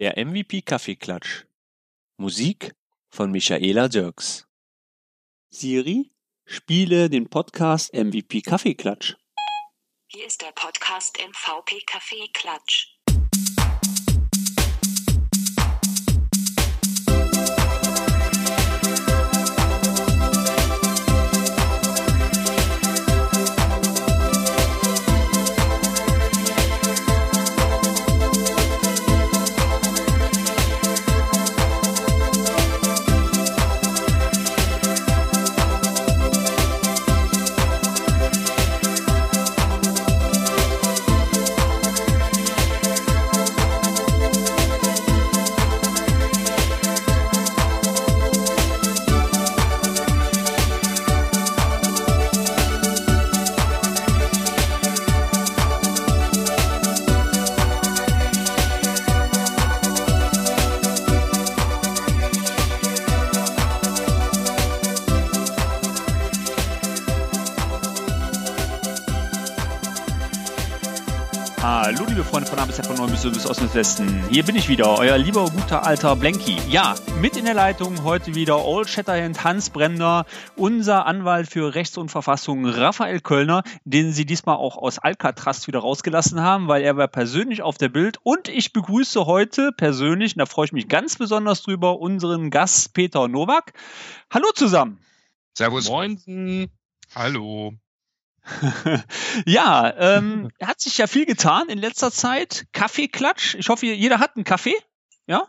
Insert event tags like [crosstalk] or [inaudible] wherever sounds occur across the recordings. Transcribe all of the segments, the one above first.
Der MVP Kaffeeklatsch. Musik von Michaela Dirks. Siri, spiele den Podcast MVP Kaffeeklatsch. Hier ist der Podcast MVP Kaffeeklatsch. Bis bis Osten bis Westen. Hier bin ich wieder, euer lieber guter alter Blanky. Ja, mit in der Leitung heute wieder Old Shatterhand Hans Bremner, unser Anwalt für Rechts und Verfassung Raphael Kölner, den sie diesmal auch aus Alcatraz wieder rausgelassen haben, weil er war persönlich auf der Bild. Und ich begrüße heute persönlich, und da freue ich mich ganz besonders drüber, unseren Gast Peter Nowak. Hallo zusammen. Servus. Moinsen. Hallo. [laughs] ja, ähm, hat sich ja viel getan in letzter Zeit. Kaffeeklatsch. Ich hoffe, jeder hat einen Kaffee. Ja?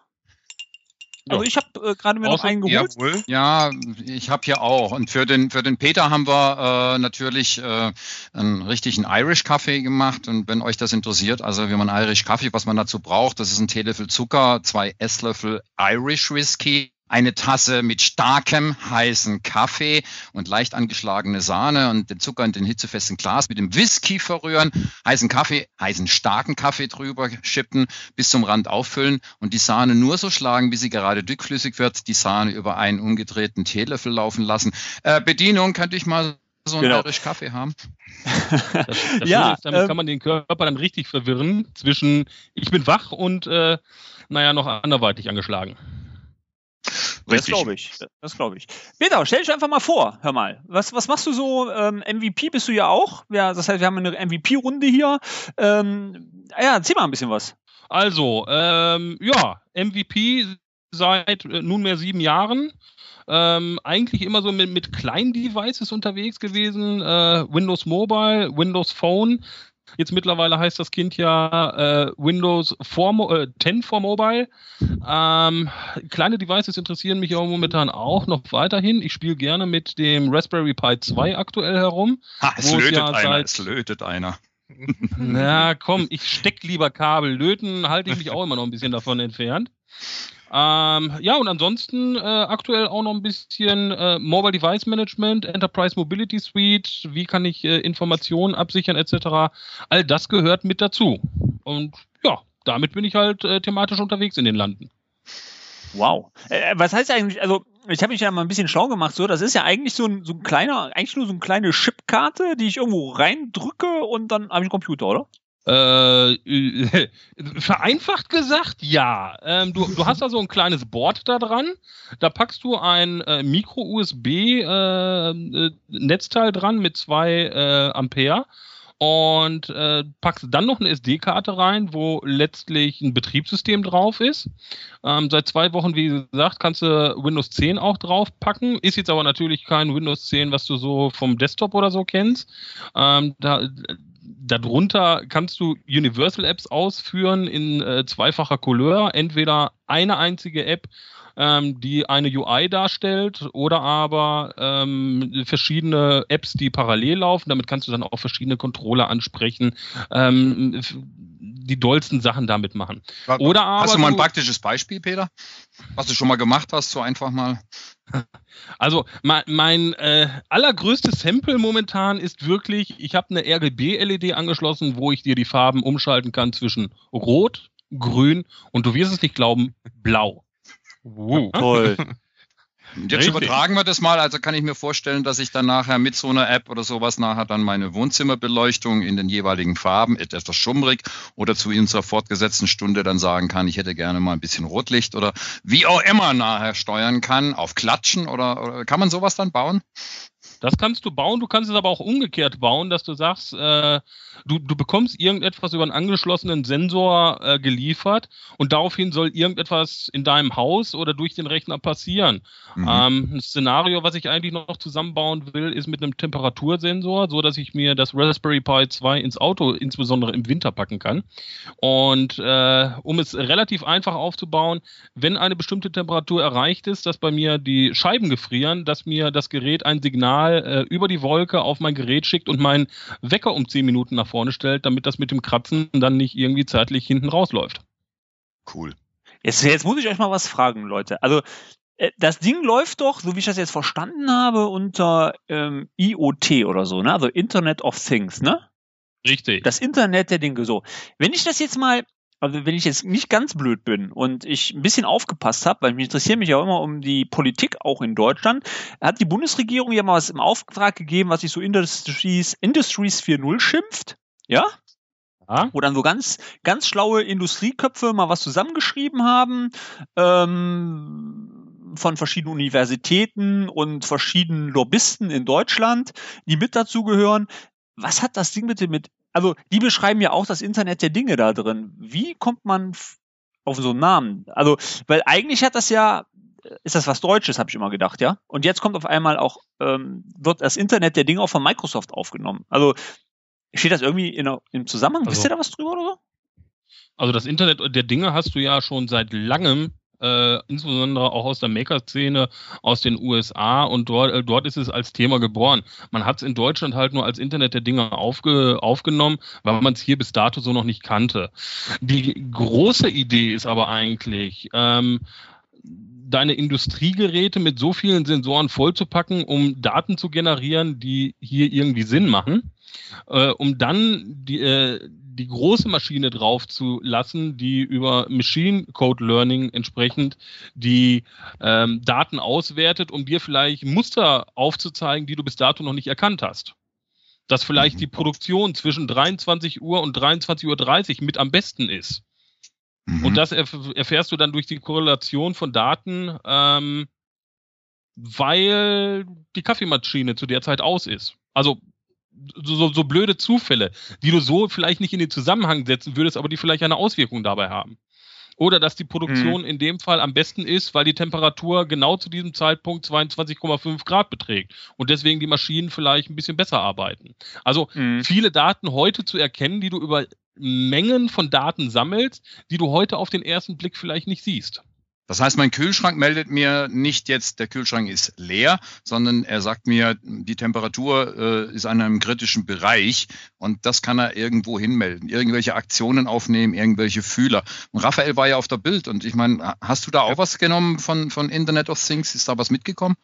Also ich habe äh, gerade mir noch einen geholt. Jawohl. Ja, ich habe hier auch. Und für den, für den Peter haben wir äh, natürlich äh, einen richtigen Irish Kaffee gemacht. Und wenn euch das interessiert, also wie man Irish Kaffee, was man dazu braucht, das ist ein Teelöffel Zucker, zwei Esslöffel Irish Whisky, eine Tasse mit starkem heißen Kaffee und leicht angeschlagene Sahne und den Zucker in den hitzefesten Glas mit dem Whisky verrühren, heißen Kaffee, heißen starken Kaffee drüber schippen, bis zum Rand auffüllen und die Sahne nur so schlagen, bis sie gerade dickflüssig wird, die Sahne über einen umgedrehten Teelöffel laufen lassen. Äh, Bedienung könnte ich mal so einen Genau. Irish Kaffee haben. Das, das [laughs] Ja, ist, damit ähm, kann man den Körper dann richtig verwirren zwischen ich bin wach und äh, naja, noch anderweitig angeschlagen. Das glaube ich. Das glaube ich. Peter, stell dich einfach mal vor. Hör mal. Was, was machst du so? Ähm, MVP bist du ja auch. Ja, das heißt, wir haben eine MVP-Runde hier. Ähm, ja, erzähl mal ein bisschen was. Also, ähm, ja, MVP seit äh, nunmehr sieben Jahren. Ähm, eigentlich immer so mit, mit kleinen Devices unterwegs gewesen. Äh, Windows Mobile, Windows Phone. Jetzt mittlerweile heißt das Kind ja äh, Windows 4, Mo- äh, 10 for Mobile. Ähm, kleine Devices interessieren mich auch momentan auch noch weiterhin. Ich spiele gerne mit dem Raspberry Pi 2 aktuell herum. Ha, es lötet ja einer, es lötet einer. Na komm, ich steck lieber Kabel. Löten halte ich mich auch immer noch ein bisschen davon entfernt. Ähm, ja, und ansonsten äh, aktuell auch noch ein bisschen äh, Mobile Device Management, Enterprise Mobility Suite, wie kann ich äh, Informationen absichern etc. All das gehört mit dazu. Und ja, damit bin ich halt äh, thematisch unterwegs in den Landen. Wow. Äh, was heißt eigentlich, also ich habe mich ja mal ein bisschen schlau gemacht, so, das ist ja eigentlich so ein, so ein kleiner, eigentlich nur so eine kleine Chipkarte, die ich irgendwo reindrücke und dann habe ich einen Computer, oder? Äh, äh, [laughs] vereinfacht gesagt, ja. Ähm, du, du hast da so ein kleines Board da dran. Da packst du ein äh, Micro-USB-Netzteil dran mit zwei äh, Ampere und äh, packst dann noch eine SD-Karte rein, wo letztlich ein Betriebssystem drauf ist. Ähm, seit zwei Wochen, wie gesagt, kannst du Windows 10 auch draufpacken. Ist jetzt aber natürlich kein Windows 10, was du so vom Desktop oder so kennst. Ähm, da, darunter kannst du Universal Apps ausführen in äh, zweifacher Couleur. Entweder eine einzige App, ähm, die eine UI darstellt, oder aber ähm, verschiedene Apps, die parallel laufen. Damit kannst du dann auch verschiedene Controller ansprechen. Ähm, die dollsten Sachen damit machen. Oder aber Hast du mal ein praktisches Beispiel, Peter? Was du schon mal gemacht hast, so einfach mal. [laughs] Also mein, mein äh, allergrößtes Sample momentan ist wirklich, ich habe eine RGB-LED angeschlossen, wo ich dir die Farben umschalten kann zwischen Rot, Grün und du wirst es nicht glauben, Blau. [laughs] Toll. Und jetzt Richtig. übertragen wir das mal, also kann ich mir vorstellen, dass ich dann nachher mit so einer App oder sowas nachher dann meine Wohnzimmerbeleuchtung in den jeweiligen Farben, etwas schummrig oder zu unserer fortgesetzten Stunde dann sagen kann, ich hätte gerne mal ein bisschen Rotlicht oder wie auch immer nachher steuern kann, auf Klatschen oder, oder kann man sowas dann bauen? Das kannst du bauen, du kannst es aber auch umgekehrt bauen, dass du sagst, äh, du, du bekommst irgendetwas über einen angeschlossenen Sensor äh, geliefert und daraufhin soll irgendetwas in deinem Haus oder durch den Rechner passieren. Mhm. Ähm, ein Szenario, was ich eigentlich noch zusammenbauen will, ist mit einem Temperatursensor, so dass ich mir das Raspberry Pi 2 ins Auto, insbesondere im Winter, packen kann. Und äh, um es relativ einfach aufzubauen, wenn eine bestimmte Temperatur erreicht ist, dass bei mir die Scheiben gefrieren, dass mir das Gerät ein Signal äh, über die Wolke auf mein Gerät schickt und meinen Wecker um 10 Minuten nach vorne stellt, damit das mit dem Kratzen dann nicht irgendwie zeitlich hinten rausläuft. Cool. Jetzt, jetzt muss ich euch mal was fragen, Leute. Also äh, das Ding läuft doch, so wie ich das jetzt verstanden habe, unter ähm, IoT oder so, ne? Also Internet of Things, ne? Richtig. Das Internet der Dinge. So, wenn ich das jetzt mal also wenn ich jetzt nicht ganz blöd bin und ich ein bisschen aufgepasst habe, weil mich interessiert mich ja immer um die Politik auch in Deutschland, hat die Bundesregierung ja mal was im Auftrag gegeben, was sich so Industries, Industries 4.0 schimpft. Ja? ja? Wo dann so ganz, ganz schlaue Industrieköpfe mal was zusammengeschrieben haben. Ähm, von verschiedenen Universitäten und verschiedenen Lobbyisten in Deutschland, die mit dazugehören. Was hat das Ding bitte mit also die beschreiben ja auch das Internet der Dinge da drin. Wie kommt man auf so einen Namen? Also, weil eigentlich hat das ja, ist das was Deutsches, habe ich immer gedacht, ja. Und jetzt kommt auf einmal auch, ähm, wird das Internet der Dinge auch von Microsoft aufgenommen. Also steht das irgendwie in, im Zusammenhang? Also, Wisst ihr da was drüber oder so? Also das Internet der Dinge hast du ja schon seit langem äh, insbesondere auch aus der Maker-Szene aus den USA und dort, äh, dort ist es als Thema geboren. Man hat es in Deutschland halt nur als Internet der Dinge aufge, aufgenommen, weil man es hier bis dato so noch nicht kannte. Die große Idee ist aber eigentlich, ähm, deine Industriegeräte mit so vielen Sensoren vollzupacken, um Daten zu generieren, die hier irgendwie Sinn machen, äh, um dann die, äh, die große Maschine drauf zu lassen, die über Machine Code Learning entsprechend die ähm, Daten auswertet, um dir vielleicht Muster aufzuzeigen, die du bis dato noch nicht erkannt hast. Dass vielleicht die Produktion zwischen 23 Uhr und 23.30 Uhr mit am besten ist. Mhm. Und das erf erfährst du dann durch die Korrelation von Daten, ähm, weil die Kaffeemaschine zu der Zeit aus ist. Also so, so, blöde Zufälle, die du so vielleicht nicht in den Zusammenhang setzen würdest, aber die vielleicht eine Auswirkung dabei haben. Oder dass die Produktion mhm. in dem Fall am besten ist, weil die Temperatur genau zu diesem Zeitpunkt 22,5 Grad beträgt und deswegen die Maschinen vielleicht ein bisschen besser arbeiten. Also mhm. viele Daten heute zu erkennen, die du über Mengen von Daten sammelst, die du heute auf den ersten Blick vielleicht nicht siehst. Das heißt, mein Kühlschrank meldet mir nicht jetzt, der Kühlschrank ist leer, sondern er sagt mir, die Temperatur äh, ist an einem kritischen Bereich und das kann er irgendwo hinmelden, irgendwelche Aktionen aufnehmen, irgendwelche Fühler. Und Raphael war ja auf der Bild und ich meine, hast du da auch was genommen von, von Internet of Things? Ist da was mitgekommen?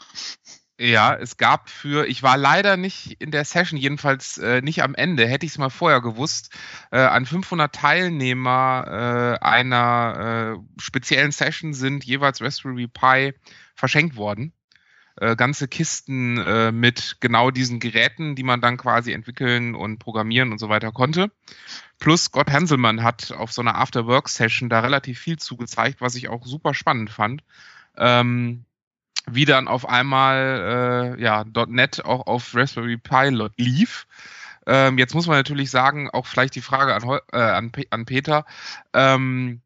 Ja, es gab für, ich war leider nicht in der Session, jedenfalls äh, nicht am Ende, hätte ich es mal vorher gewusst, äh, an 500 Teilnehmer äh, einer äh, speziellen Session sind jeweils Raspberry Pi verschenkt worden. Äh, ganze Kisten äh, mit genau diesen Geräten, die man dann quasi entwickeln und programmieren und so weiter konnte. Plus Scott Hanselmann hat auf so einer After-Work-Session da relativ viel zugezeigt, was ich auch super spannend fand. Ähm, wie dann auf einmal äh, ja, .NET auch auf Raspberry Pi lief. Ähm, jetzt muss man natürlich sagen, auch vielleicht die Frage an, äh, an, an Peter. Ähm,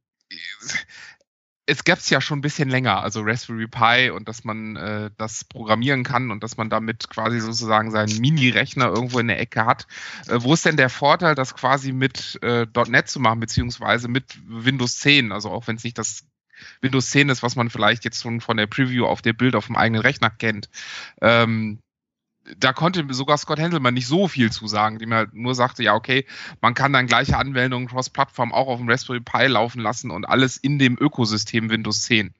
es gab es ja schon ein bisschen länger, also Raspberry Pi und dass man äh, das programmieren kann und dass man damit quasi sozusagen seinen Mini-Rechner irgendwo in der Ecke hat. Äh, wo ist denn der Vorteil, das quasi mit äh, .NET zu machen, beziehungsweise mit Windows 10? Also auch wenn es nicht das Windows 10 ist, was man vielleicht jetzt schon von der Preview auf der Bild auf dem eigenen Rechner kennt. Ähm, da konnte sogar Scott Handelman nicht so viel zu sagen, dem er nur sagte, ja, okay, man kann dann gleiche Anwendungen cross-Plattform auch auf dem Raspberry Pi laufen lassen und alles in dem Ökosystem Windows 10.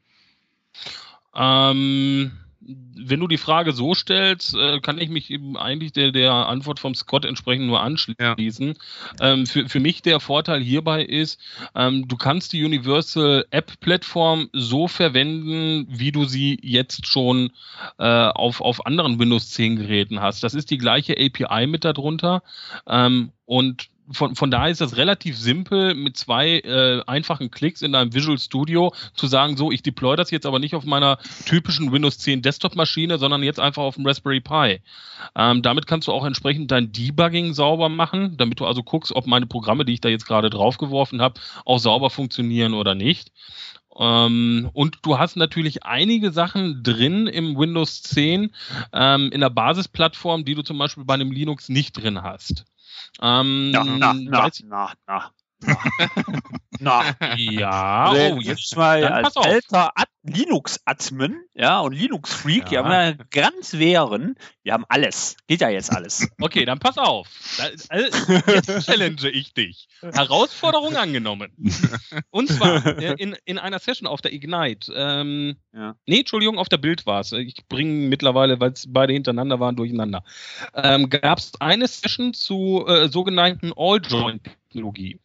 Ähm, wenn du die Frage so stellst, äh, kann ich mich eben eigentlich der, der Antwort vom Scott entsprechend nur anschließen. Ja. Ähm, für, für mich der Vorteil hierbei ist, ähm, du kannst die Universal App Plattform so verwenden, wie du sie jetzt schon äh, auf, auf anderen Windows 10 Geräten hast. Das ist die gleiche API mit darunter. Ähm, und von, von daher ist das relativ simpel, mit zwei äh, einfachen Klicks in deinem Visual Studio zu sagen, so, ich deploy das jetzt aber nicht auf meiner typischen Windows 10 Desktop-Maschine, sondern jetzt einfach auf dem Raspberry Pi. Ähm, damit kannst du auch entsprechend dein Debugging sauber machen, damit du also guckst, ob meine Programme, die ich da jetzt gerade draufgeworfen habe, auch sauber funktionieren oder nicht. Ähm, und du hast natürlich einige Sachen drin im Windows 10 ähm, in der Basisplattform, die du zum Beispiel bei einem Linux nicht drin hast. Ähm, na, na, na, na, na. [laughs] Na, ja, also, oh, jetzt mal als alter Ad Linux-Admin, ja, und Linux-Freak, ja. haben wir ganz wehren. Wir haben alles. Geht ja jetzt alles. Okay, dann pass auf. Also, jetzt challenge ich dich. Herausforderung angenommen. Und zwar äh, in, in einer Session auf der Ignite. Ähm, ja. Nee, Entschuldigung, auf der Bild war es. Ich bringe mittlerweile, weil es beide hintereinander waren, durcheinander. Ähm, Gab es eine Session zu äh, sogenannten All-Joint-Technologie.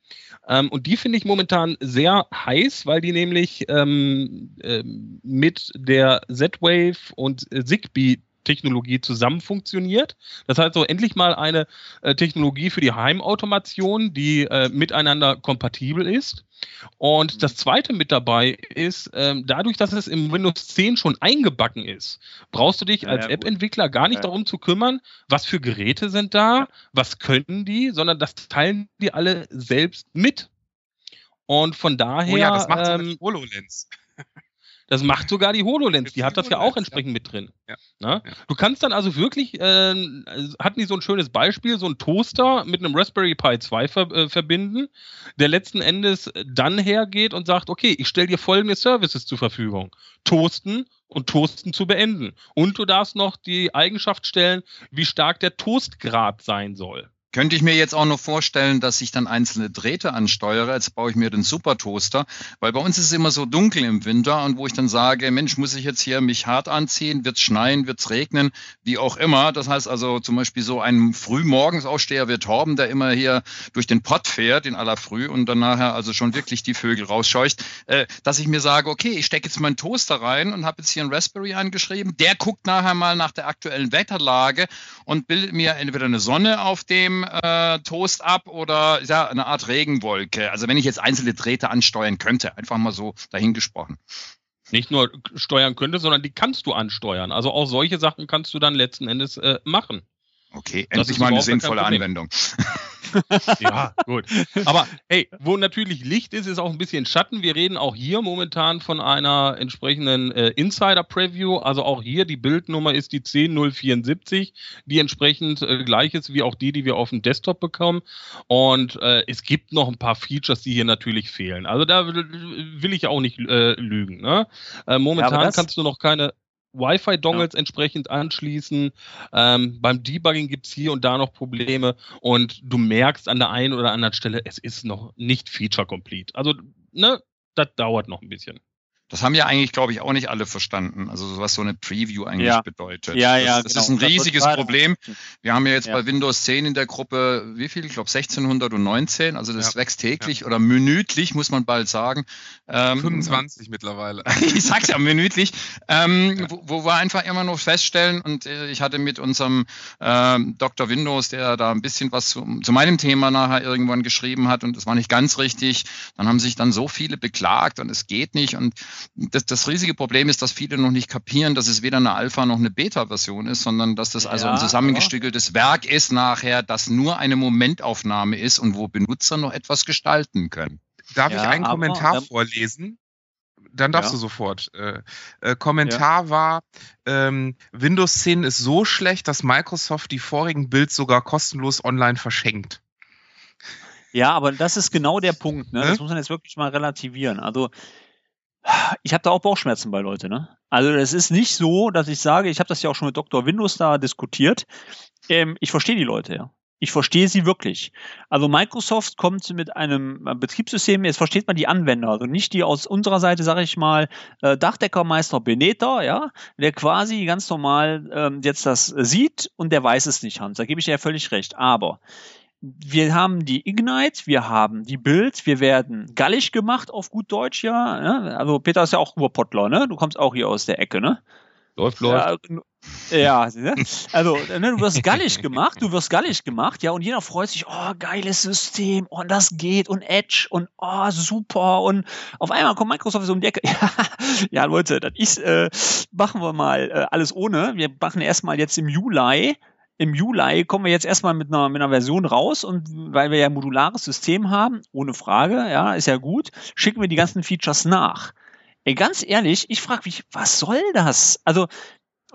Ähm, und die finde ich momentan sehr heiß, weil die nämlich ähm, äh, mit der Z-Wave und Zigbee Technologie zusammen funktioniert. Das heißt so endlich mal eine äh, Technologie für die Heimautomation, die äh, miteinander kompatibel ist. Und das zweite mit dabei ist, ähm, dadurch, dass es im Windows 10 schon eingebacken ist, brauchst du dich als ja, App-Entwickler gar nicht ja. darum zu kümmern, was für Geräte sind da, was können die, sondern das teilen die alle selbst mit. Und von daher. Oh ja, das macht ähm, HoloLens. Das macht sogar die HoloLens, die hat das ja auch entsprechend mit drin. Ja. Ja. Du kannst dann also wirklich, äh, hatten die so ein schönes Beispiel, so ein Toaster mit einem Raspberry Pi 2 ver äh, verbinden, der letzten Endes dann hergeht und sagt, okay, ich stelle dir folgende Services zur Verfügung. Toasten und Toasten zu beenden. Und du darfst noch die Eigenschaft stellen, wie stark der Toastgrad sein soll. Könnte ich mir jetzt auch noch vorstellen, dass ich dann einzelne Drähte ansteuere. Jetzt baue ich mir den Supertoaster, weil bei uns ist es immer so dunkel im Winter und wo ich dann sage, Mensch, muss ich jetzt hier mich hart anziehen? Wird es schneien? Wird es regnen? Wie auch immer. Das heißt also zum Beispiel so ein Frühmorgensaussteher wird Torben, der immer hier durch den Pott fährt in aller Früh und dann nachher also schon wirklich die Vögel rausscheucht, äh, dass ich mir sage, okay, ich stecke jetzt meinen Toaster rein und habe jetzt hier einen Raspberry angeschrieben. Der guckt nachher mal nach der aktuellen Wetterlage und bildet mir entweder eine Sonne auf dem äh, Toast ab oder ja, eine Art Regenwolke. Also wenn ich jetzt einzelne Drähte ansteuern könnte, einfach mal so dahingesprochen. Nicht nur steuern könnte, sondern die kannst du ansteuern. Also auch solche Sachen kannst du dann letzten Endes äh, machen. Okay, endlich mal eine sinnvolle Anwendung. [laughs] [laughs] ja, gut. Aber hey, wo natürlich Licht ist, ist auch ein bisschen Schatten. Wir reden auch hier momentan von einer entsprechenden äh, Insider-Preview. Also auch hier die Bildnummer ist die 10074, die entsprechend äh, gleich ist wie auch die, die wir auf dem Desktop bekommen. Und äh, es gibt noch ein paar Features, die hier natürlich fehlen. Also da will ich auch nicht äh, lügen. Ne? Äh, momentan ja, kannst du noch keine Wi-Fi-Dongles ja. entsprechend anschließen. Ähm, beim Debugging gibt es hier und da noch Probleme und du merkst an der einen oder anderen Stelle, es ist noch nicht feature-complete. Also, ne, das dauert noch ein bisschen. Das haben ja eigentlich, glaube ich, auch nicht alle verstanden. Also was so eine Preview eigentlich ja. bedeutet. Ja, ja, das, das genau. ist ein riesiges Problem. Wir haben ja jetzt ja. bei Windows 10 in der Gruppe, wie viel? Ich glaube 1619. Also das ja. wächst täglich oder minütlich, muss man bald sagen. Ähm, 25 mittlerweile. [laughs] ich sag's ja minütlich. Ähm, wo, wo, wir einfach immer noch feststellen, und äh, ich hatte mit unserem ähm, Dr. Windows, der da ein bisschen was zu, zu meinem Thema nachher irgendwann geschrieben hat, und das war nicht ganz richtig. Dann haben sich dann so viele beklagt und es geht nicht. Und das, das riesige Problem ist, dass viele noch nicht kapieren, dass es weder eine Alpha noch eine Beta-Version ist, sondern dass das also ja, ein zusammengestückeltes ja. Werk ist nachher, das nur eine Momentaufnahme ist und wo Benutzer noch etwas gestalten können. Darf ja, ich einen Kommentar vorlesen? Dann darfst du sofort. Äh, äh, Kommentar war, ähm, Windows 10 ist so schlecht, dass Microsoft die vorigen Builds sogar kostenlos online verschenkt. Ja, aber das ist genau der Punkt. Ne? Das muss man jetzt wirklich mal relativieren. Also ich habe da auch Bauchschmerzen bei Leute, ne? Also es ist nicht so, dass ich sage, ich habe das ja auch schon mit Dr. Windows da diskutiert. Ähm, ich verstehe die Leute ja. Ich verstehe sie wirklich. Also Microsoft kommt mit einem Betriebssystem, jetzt versteht man die Anwender, also nicht die aus unserer Seite, sage ich mal, äh, Dachdeckermeister Beneta, ja, der quasi ganz normal ähm, jetzt das sieht und der weiß es nicht, Hans. Da gebe ich dir ja völlig recht. Aber wir haben die Ignite, wir haben die Build, wir werden gallig gemacht auf gut Deutsch, ja. Ne? Also Peter ist ja auch Urpottler, ne? Du kommst auch hier aus der Ecke, ne? Läuft, läuft. Ja, ja also ne, du wirst gallig gemacht, du wirst gallig gemacht, ja, und jeder freut sich, oh, geiles System, oh, das geht und Edge und oh, super und auf einmal kommt Microsoft so um die Ecke, [laughs] ja, ja Leute, das ist, äh, machen wir mal äh, alles ohne, wir machen erstmal jetzt im Juli im Juli kommen wir jetzt erstmal mit einer, mit einer Version raus und weil wir ja ein modulares System haben, ohne Frage, ja, ist ja gut, schicken wir die ganzen Features nach. Ey, ganz ehrlich, ich frage mich, was soll das? Also,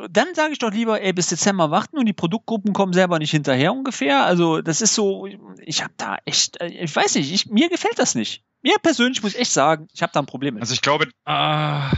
dann sage ich doch lieber, ey, bis Dezember warten und die Produktgruppen kommen selber nicht hinterher ungefähr. Also, das ist so, ich habe da echt, äh, ich weiß nicht, ich, mir gefällt das nicht. Mir persönlich muss ich echt sagen, ich habe da ein Problem mit. Also ich glaube, ah,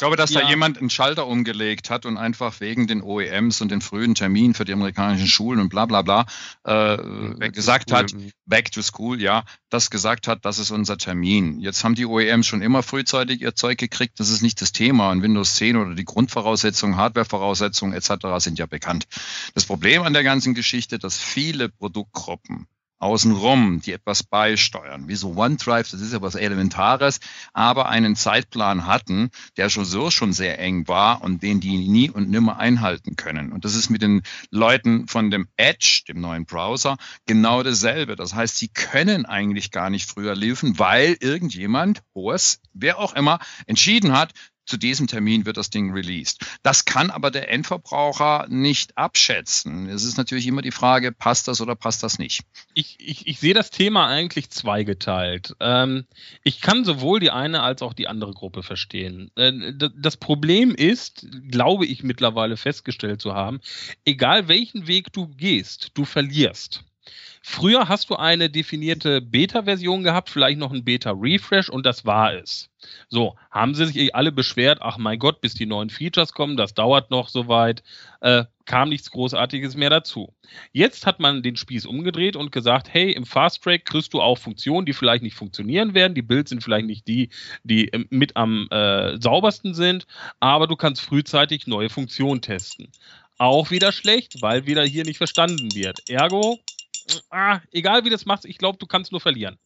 glaube, dass ja. da jemand einen Schalter umgelegt hat und einfach wegen den OEMs und den frühen Terminen für die amerikanischen Schulen und bla bla bla äh, gesagt hat, back to school, ja, das gesagt hat, das ist unser Termin. Jetzt haben die OEMs schon immer frühzeitig ihr Zeug gekriegt, das ist nicht das Thema. Und Windows 10 oder die Grundvoraussetzungen, Hardwarevoraussetzungen etc. sind ja bekannt. Das Problem an der ganzen Geschichte, dass viele Produktgruppen außenrum, die etwas beisteuern, wie so OneDrive, das ist ja was Elementares, aber einen Zeitplan hatten, der schon so schon sehr eng war und den die nie und nimmer einhalten können. Und das ist mit den Leuten von dem Edge, dem neuen Browser, genau dasselbe. Das heißt, sie können eigentlich gar nicht früher liefern, weil irgendjemand, hohes, wer auch immer, entschieden hat, zu diesem Termin wird das Ding released. Das kann aber der Endverbraucher nicht abschätzen. Es ist natürlich immer die Frage, passt das oder passt das nicht? Ich, ich, ich sehe das Thema eigentlich zweigeteilt. Ähm, ich kann sowohl die eine als auch die andere Gruppe verstehen. Äh, das Problem ist, glaube ich mittlerweile festgestellt zu haben, egal welchen Weg du gehst, du verlierst. Früher hast du eine definierte Beta-Version gehabt, vielleicht noch ein Beta-Refresh und das war es. So, haben sie sich alle beschwert, ach mein Gott, bis die neuen Features kommen, das dauert noch soweit, äh, kam nichts Großartiges mehr dazu. Jetzt hat man den Spieß umgedreht und gesagt, hey, im Fast Track kriegst du auch Funktionen, die vielleicht nicht funktionieren werden, die Builds sind vielleicht nicht die, die ähm, mit am äh, saubersten sind, aber du kannst frühzeitig neue Funktionen testen. Auch wieder schlecht, weil wieder hier nicht verstanden wird. Ergo, ah, egal wie du das machst, ich glaube, du kannst nur verlieren.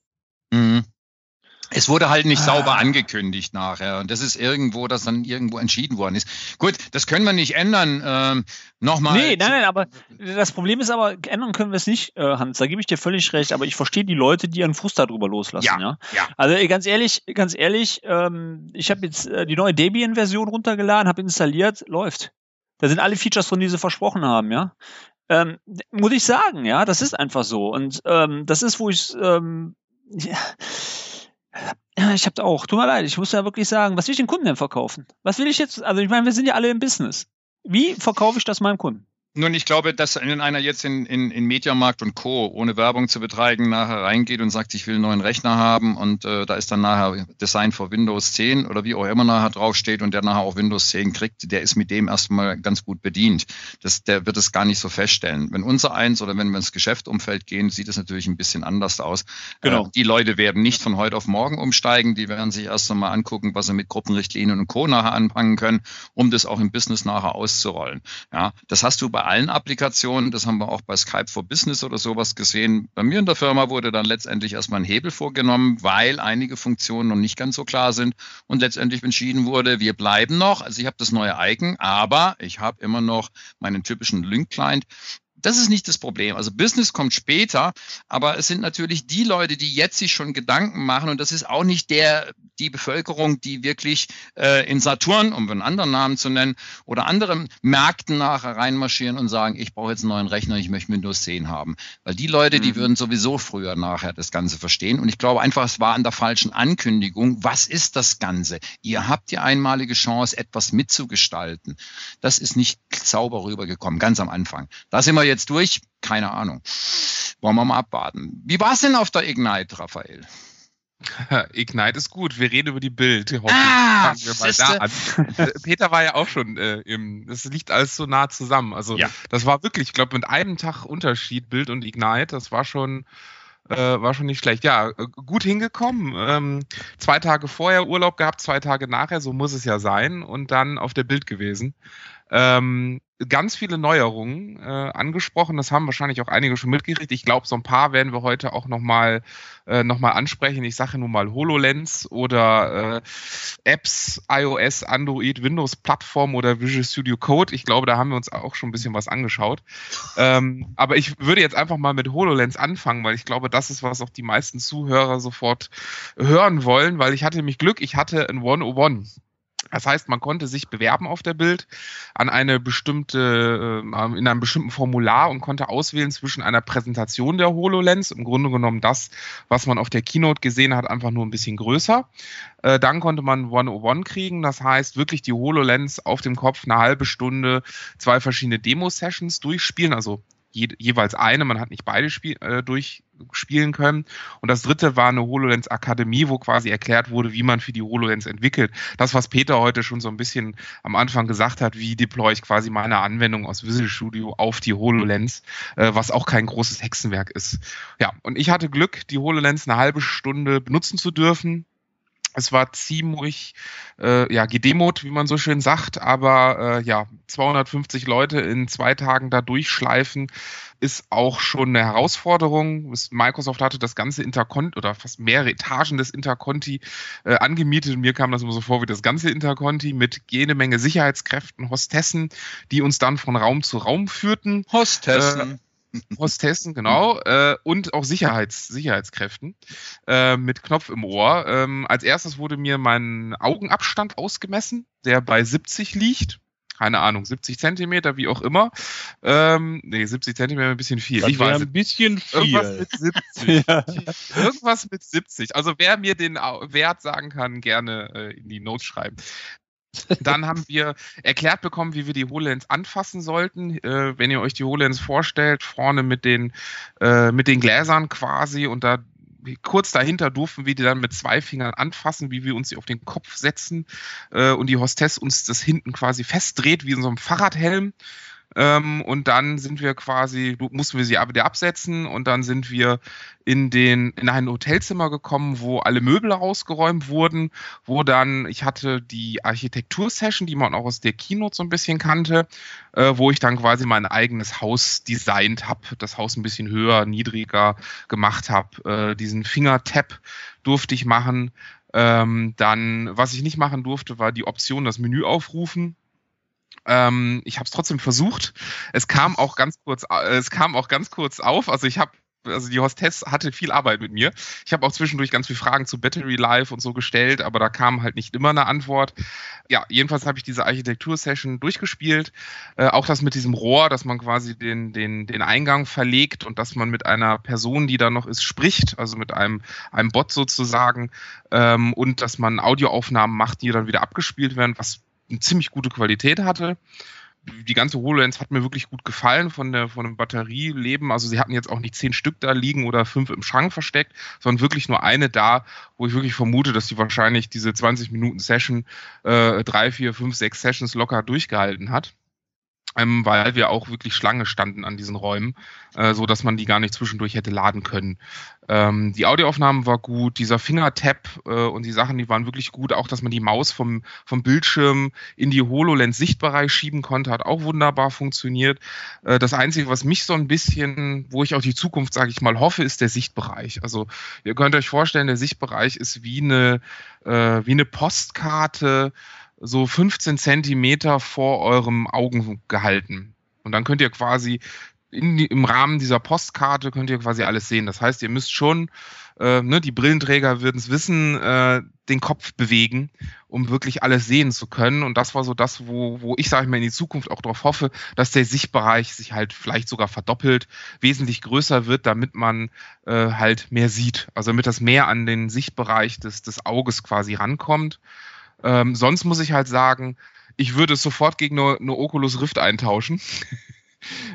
Mhm. Es wurde halt nicht ah. sauber angekündigt nachher. Und das ist irgendwo, das dann irgendwo entschieden worden ist. Gut, das können wir nicht ändern. Ähm, Nochmal. Nee, nein, nein, aber das Problem ist aber, ändern können wir es nicht, äh, Hans. Da gebe ich dir völlig recht. Aber ich verstehe die Leute, die ihren Frust darüber loslassen. Ja, ja. ja. Also ganz ehrlich, ganz ehrlich, ähm, ich habe jetzt äh, die neue Debian-Version runtergeladen, habe installiert, läuft. Da sind alle Features drin, die sie versprochen haben, ja. Ähm, muss ich sagen, ja, das ist einfach so. Und ähm, das ist, wo ich, ähm, ja, ich habe auch, tut mir leid, ich muss ja wirklich sagen, was will ich den Kunden denn verkaufen? Was will ich jetzt, also ich meine, wir sind ja alle im Business. Wie verkaufe ich das meinem Kunden? Nun, ich glaube, dass wenn einer jetzt in, in, in Mediamarkt und Co., ohne Werbung zu betreiben, nachher reingeht und sagt, ich will einen neuen Rechner haben und äh, da ist dann nachher Design für Windows 10 oder wie auch immer nachher draufsteht und der nachher auch Windows 10 kriegt, der ist mit dem erstmal ganz gut bedient. Das, der wird es gar nicht so feststellen. Wenn unser eins oder wenn wir ins Geschäftumfeld gehen, sieht es natürlich ein bisschen anders aus. Genau. Äh, die Leute werden nicht von heute auf morgen umsteigen, die werden sich erst einmal angucken, was sie mit Gruppenrichtlinien und Co. nachher anfangen können, um das auch im Business nachher auszurollen. Ja, das hast du bei allen Applikationen. Das haben wir auch bei Skype for Business oder sowas gesehen. Bei mir in der Firma wurde dann letztendlich erstmal ein Hebel vorgenommen, weil einige Funktionen noch nicht ganz so klar sind und letztendlich entschieden wurde, wir bleiben noch. Also ich habe das neue Icon, aber ich habe immer noch meinen typischen Link-Client. Das ist nicht das Problem. Also Business kommt später, aber es sind natürlich die Leute, die jetzt sich schon Gedanken machen und das ist auch nicht der die Bevölkerung, die wirklich äh, in Saturn, um einen anderen Namen zu nennen, oder anderen Märkten nachher reinmarschieren und sagen, ich brauche jetzt einen neuen Rechner, ich möchte Windows 10 haben. Weil die Leute, die mhm. würden sowieso früher nachher das Ganze verstehen. Und ich glaube einfach, es war an der falschen Ankündigung. Was ist das Ganze? Ihr habt die einmalige Chance, etwas mitzugestalten. Das ist nicht sauber rübergekommen, ganz am Anfang. Da sind wir jetzt durch. Keine Ahnung. Wollen wir mal abwarten. Wie war es denn auf der Ignite, Raphael? [laughs] Ignite ist gut. Wir reden über die Bild. Ah, da. Äh, Peter war ja auch schon äh, im. Das liegt alles so nah zusammen. Also Ja. das war wirklich, ich glaube, mit einem Tag Unterschied Bild und Ignite. Das war schon. Äh, war schon nicht schlecht. Ja, äh, gut hingekommen. Ähm, zwei Tage vorher Urlaub gehabt, zwei Tage nachher, so muss es ja sein. Und dann auf der Bild gewesen. Ähm, ganz viele Neuerungen äh, angesprochen. Das haben wahrscheinlich auch einige schon mitgekriegt. Ich glaube, so ein paar werden wir heute auch nochmal äh, noch ansprechen. Ich sage nun mal HoloLens oder äh, Apps, iOS, Android, Windows-Plattform oder Visual Studio Code. Ich glaube, da haben wir uns auch schon ein bisschen was angeschaut. Ähm, aber ich würde jetzt einfach mal mit HoloLens anfangen, weil ich glaube, das ist, was auch die meisten Zuhörer sofort hören wollen, weil ich hatte nämlich Glück, ich hatte ein 101. Das heißt, man konnte sich bewerben auf der Bild an eine bestimmte, äh, in einem bestimmten Formular und konnte auswählen zwischen einer Präsentation der HoloLens, im Grunde genommen das, was man auf der Keynote gesehen hat, einfach nur ein bisschen größer. Äh, dann konnte man 101 kriegen, das heißt wirklich die HoloLens auf dem Kopf eine halbe Stunde, zwei verschiedene Demo-Sessions durchspielen, also je, jeweils eine, man hat nicht beide spiel, äh, durchspielen können. Und das dritte war eine HoloLens Akademie, wo quasi erklärt wurde, wie man für die HoloLens entwickelt. Das, was Peter heute schon so ein bisschen am Anfang gesagt hat, wie deploy ich quasi meine Anwendung aus Visual Studio auf die HoloLens, äh, was auch kein großes Hexenwerk ist. Ja, und ich hatte Glück, die HoloLens eine halbe Stunde benutzen zu dürfen. Es war ziemlich äh, ja, gedemot, wie man so schön sagt, aber äh, ja, 250 Leute in zwei Tagen da durchschleifen ist auch schon eine Herausforderung. Microsoft hatte das ganze Interconti oder fast mehrere Etagen des Interconti äh, angemietet mir kam das immer so vor wie das ganze Interconti mit jede Menge Sicherheitskräften, Hostessen, die uns dann von Raum zu Raum führten. Hostessen. Hostessen, genau, äh, und auch Sicherheits, Sicherheitskräften äh, mit Knopf im Ohr. Ähm, als erstes wurde mir mein Augenabstand ausgemessen, der bei 70 liegt. Keine Ahnung, 70 Zentimeter, wie auch immer. Ähm, nee, 70 Zentimeter ein bisschen viel. Das ich weiß ein bisschen Irgendwas viel. mit 70. [laughs] Ja. Irgendwas mit 70. Also wer mir den Wert sagen kann, gerne äh, in die Notes schreiben. Dann haben wir erklärt bekommen, wie wir die HoloLens anfassen sollten. Äh, wenn ihr euch die HoloLens vorstellt, vorne mit den, äh, mit den Gläsern quasi und da kurz dahinter durften wir die dann mit zwei Fingern anfassen, wie wir uns sie auf den Kopf setzen äh, und die Hostess uns das hinten quasi festdreht, wie in so einem Fahrradhelm. Ähm, und dann sind wir quasi, mussten wir sie wieder absetzen und dann sind wir in den in ein Hotelzimmer gekommen, wo alle Möbel rausgeräumt wurden, wo dann ich hatte die Architektursession, die man auch aus der Keynote so ein bisschen kannte, äh, wo ich dann quasi mein eigenes Haus designt habe, das Haus ein bisschen höher, niedriger gemacht habe, äh, diesen Fingertap durfte ich machen. Ähm, dann, was ich nicht machen durfte, war die Option, das Menü aufrufen. Ähm, ich habe es trotzdem versucht. Es kam auch ganz kurz, äh, es kam auch ganz kurz auf. Also ich habe, also die Hostess hatte viel Arbeit mit mir. Ich habe auch zwischendurch ganz viele Fragen zu Battery Life und so gestellt, aber da kam halt nicht immer eine Antwort. Ja, jedenfalls habe ich diese Architektur-Session durchgespielt. Äh, auch das mit diesem Rohr, dass man quasi den, den, den Eingang verlegt und dass man mit einer Person, die da noch ist, spricht, also mit einem, einem Bot sozusagen, ähm, und dass man Audioaufnahmen macht, die dann wieder abgespielt werden, was eine ziemlich gute Qualität hatte. Die ganze HoloLens hat mir wirklich gut gefallen von der von dem Batterieleben. Also sie hatten jetzt auch nicht zehn Stück da liegen oder fünf im Schrank versteckt, sondern wirklich nur eine da, wo ich wirklich vermute, dass die wahrscheinlich diese 20 Minuten Session äh, drei, vier, fünf, sechs Sessions locker durchgehalten hat. Ähm, weil wir auch wirklich Schlange standen an diesen Räumen, äh, so dass man die gar nicht zwischendurch hätte laden können. Ähm, die Audioaufnahmen war gut, dieser Fingertap äh, und die Sachen, die waren wirklich gut. Auch, dass man die Maus vom, vom Bildschirm in die HoloLens-Sichtbereich schieben konnte, hat auch wunderbar funktioniert. Äh, das Einzige, was mich so ein bisschen, wo ich auch die Zukunft, sage ich mal, hoffe, ist der Sichtbereich. Also ihr könnt euch vorstellen, der Sichtbereich ist wie eine, äh, wie eine Postkarte, so 15 Zentimeter vor eurem Augen gehalten. Und dann könnt ihr quasi die, im Rahmen dieser Postkarte könnt ihr quasi alles sehen. Das heißt, ihr müsst schon, äh, ne, die Brillenträger würden es wissen, äh, den Kopf bewegen, um wirklich alles sehen zu können. Und das war so das, wo, wo ich, sage ich mal, in die Zukunft auch darauf hoffe, dass der Sichtbereich sich halt vielleicht sogar verdoppelt, wesentlich größer wird, damit man äh, halt mehr sieht. Also damit das mehr an den Sichtbereich des, des Auges quasi rankommt. Ähm, sonst muss ich halt sagen, ich würde es sofort gegen eine, eine Oculus Rift eintauschen. [laughs]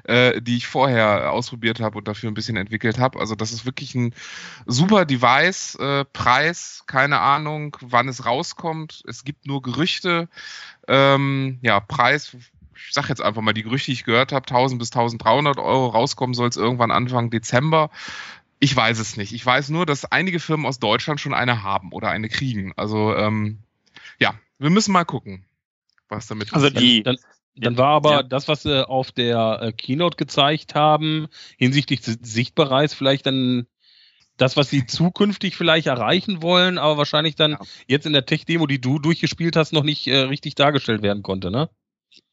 äh, die ich vorher ausprobiert habe und dafür ein bisschen entwickelt habe. Also das ist wirklich ein super Device. Äh, Preis, keine Ahnung, wann es rauskommt. Es gibt nur Gerüchte. Ähm, ja, Preis, ich sag jetzt einfach mal die Gerüchte, die ich gehört habe, 1000 bis 1300 Euro rauskommen soll es irgendwann Anfang Dezember. Ich weiß es nicht. Ich weiß nur, dass einige Firmen aus Deutschland schon eine haben oder eine kriegen. Also ähm, ja, wir müssen mal gucken, was damit Also die, Dann, dann war aber Ja. das, was sie auf der äh, Keynote gezeigt haben, hinsichtlich des Sichtbereichs vielleicht dann das, was sie zukünftig vielleicht erreichen wollen, aber wahrscheinlich dann Ja. jetzt in der Tech-Demo, die du durchgespielt hast, noch nicht äh, richtig dargestellt werden konnte, ne?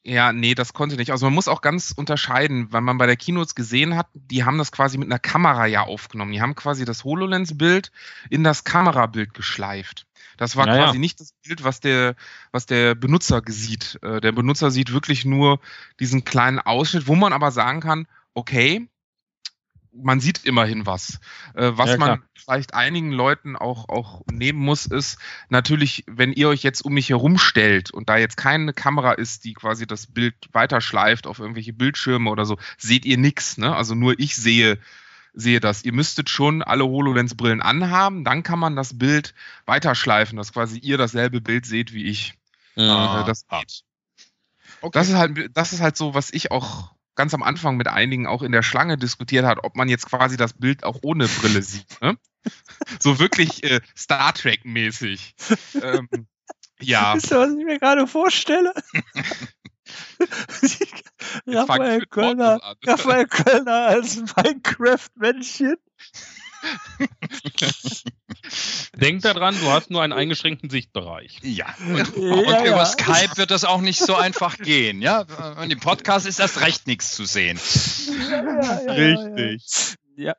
Ja, nee, das konnte nicht. Also man muss auch ganz unterscheiden, weil man bei der Keynotes gesehen hat, die haben das quasi mit einer Kamera ja aufgenommen. Die haben quasi das HoloLens-Bild in das Kamerabild geschleift. Das war Ja, ja. quasi nicht das Bild, was der, was der Benutzer sieht. Äh, Der Benutzer sieht wirklich nur diesen kleinen Ausschnitt, wo man aber sagen kann, okay, man sieht immerhin was. Äh, was Ja, man vielleicht einigen Leuten auch, auch nehmen muss, ist natürlich, wenn ihr euch jetzt um mich herum stellt und da jetzt keine Kamera ist, die quasi das Bild weiterschleift auf irgendwelche Bildschirme oder so, seht ihr nichts. Ne? Also nur ich sehe, sehe das. Ihr müsstet schon alle HoloLens-Brillen anhaben, dann kann man das Bild weiterschleifen, dass quasi ihr dasselbe Bild seht wie ich. Ah, Äh, das ah. geht. Das ist halt, das ist halt so, was ich auch ganz am Anfang mit einigen auch in der Schlange diskutiert hat, ob man jetzt quasi das Bild auch ohne Brille sieht. Ne? [laughs] So wirklich äh, Star Trek-mäßig. ähm, ja, Wisst ihr, was ich mir gerade vorstelle? [laughs] [laughs] Raphael Kölner. [laughs] Raphael Kölner als Minecraft-Männchen. [laughs] Denk daran, du hast nur einen eingeschränkten Sichtbereich. Ja, und, Ja, und ja. über Skype wird das auch nicht so einfach gehen. Ja, und im Podcast ist erst recht nichts zu sehen. Ja.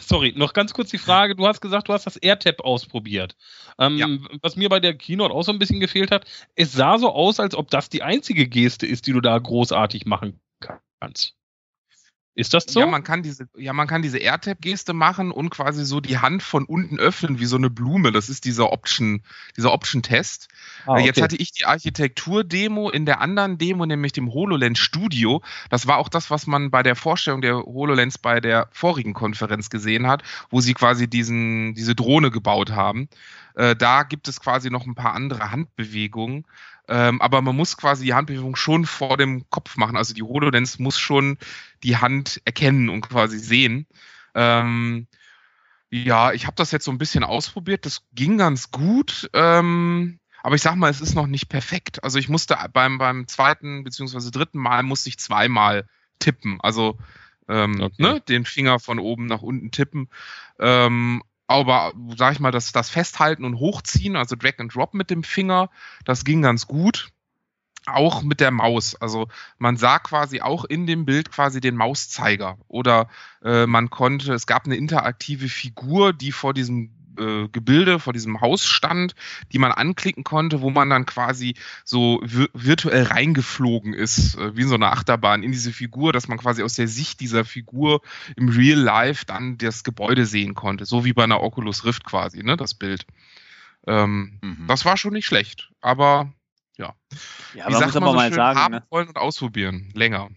Sorry, noch ganz kurz die Frage. Du hast gesagt, du hast das AirTap ausprobiert. Ähm, Ja. Was mir bei der Keynote auch so ein bisschen gefehlt hat, es sah so aus, als ob das die einzige Geste ist, die du da großartig machen kannst. Ist das so? Ja, man kann diese, ja, man kann diese AirTap-Geste machen und quasi so die Hand von unten öffnen wie so eine Blume. Das ist dieser Option, dieser Option-Test. Ah, Äh, Jetzt okay. hatte ich die Architektur-Demo in der anderen Demo, nämlich dem HoloLens Studio. Das war auch das, was man bei der Vorstellung der HoloLens bei der vorigen Konferenz gesehen hat, wo sie quasi diesen, diese Drohne gebaut haben. Äh, da gibt es quasi noch ein paar andere Handbewegungen. Ähm, aber man muss quasi die Handbewegung schon vor dem Kopf machen. Also die HoloLens muss schon die Hand erkennen und quasi sehen. Ähm, ja, ich habe das jetzt so ein bisschen ausprobiert. Das ging ganz gut. Ähm, aber ich sag mal, es ist noch nicht perfekt. Also ich musste beim, beim zweiten beziehungsweise dritten Mal musste ich zweimal tippen. Also ähm, Okay. ne, den Finger von oben nach unten tippen. Ähm, aber sag ich mal, das, das Festhalten und Hochziehen, also Drag and Drop mit dem Finger, das ging ganz gut. Auch mit der Maus. Also man sah quasi auch in dem Bild quasi den Mauszeiger. Oder äh, man konnte, es gab eine interaktive Figur, die vor diesem äh, Gebilde, vor diesem Haus stand, die man anklicken konnte, wo man dann quasi so vi- virtuell reingeflogen ist, äh, wie in so eine Achterbahn in diese Figur, dass man quasi aus der Sicht dieser Figur im Real Life dann das Gebäude sehen konnte. So wie bei einer Oculus Rift quasi, ne, das Bild. Ähm, Mhm. Das war schon nicht schlecht, aber Ja, wie man sagt muss man aber so mal schön, sagen, haben ne? wollen und ausprobieren. Länger.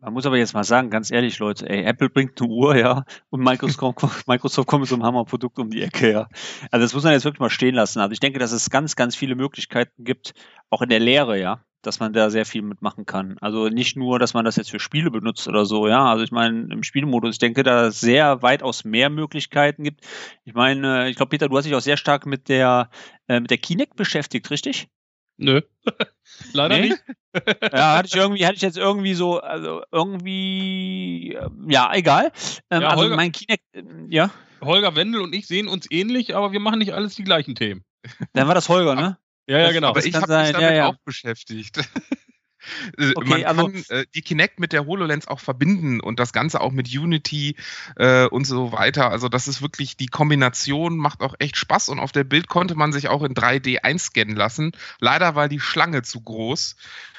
Man muss aber jetzt mal sagen, ganz ehrlich, Leute, ey, Apple bringt eine Uhr, ja, und Microsoft, [laughs] Microsoft kommt mit so einem Hammerprodukt um die Ecke, ja. Also das muss man jetzt wirklich mal stehen lassen. Also ich denke, dass es ganz, ganz viele Möglichkeiten gibt, auch in der Lehre, ja, dass man da sehr viel mitmachen kann. Also nicht nur, dass man das jetzt für Spiele benutzt oder so, ja. Also ich meine, im Spielmodus, ich denke, da es sehr weitaus mehr Möglichkeiten gibt. Ich meine, ich glaube, Peter, du hast dich auch sehr stark mit der, äh, mit der Kinect beschäftigt, richtig? Nö. [laughs] Leider Nee? nicht. [laughs] ja, hatte ich irgendwie, hatte ich jetzt irgendwie so, also irgendwie, ähm, ja, egal. Ähm, Ja, also Holger- mein Kinect, ähm, ja, Holger Wendel und ich sehen uns ähnlich, aber wir machen nicht alles die gleichen Themen. dann war das Holger, ne? Ja, ja, genau. Aber Das ich habe mich damit ja, ja. auch beschäftigt. [laughs] Äh, Okay, Man also- kann äh, die Kinect mit der HoloLens auch verbinden und das Ganze auch mit Unity äh, und so weiter. Also das ist wirklich, die Kombination macht auch echt Spaß und auf der Bild konnte man sich auch in 3D einscannen lassen. Leider war die Schlange zu groß.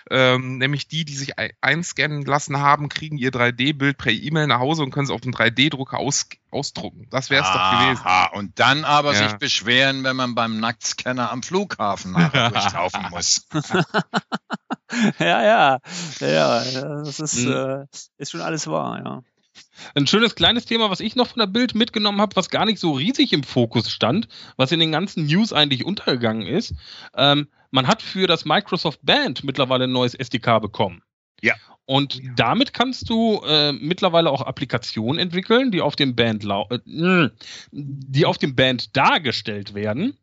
Ähm, nämlich die, die sich ei- einscannen lassen haben, kriegen ihr 3D-Bild per E-Mail nach Hause und können es auf dem 3D-Drucker aus ausdrucken. Das wäre es doch gewesen. Aha, und dann aber Ja. sich beschweren, wenn man beim Nacktscanner am Flughafen nachher [laughs] durchlaufen muss. [laughs] ja, ja, ja, ja, das ist, mhm. äh, ist schon alles wahr, ja. Ein schönes kleines Thema, was ich noch von der Bild mitgenommen habe, was gar nicht so riesig im Fokus stand, was in den ganzen News eigentlich untergegangen ist. Ähm, man hat für das Microsoft Band mittlerweile ein neues SDK bekommen. Ja. Und damit kannst du äh, mittlerweile auch Applikationen entwickeln, die auf dem Band äh, die auf dem Band dargestellt werden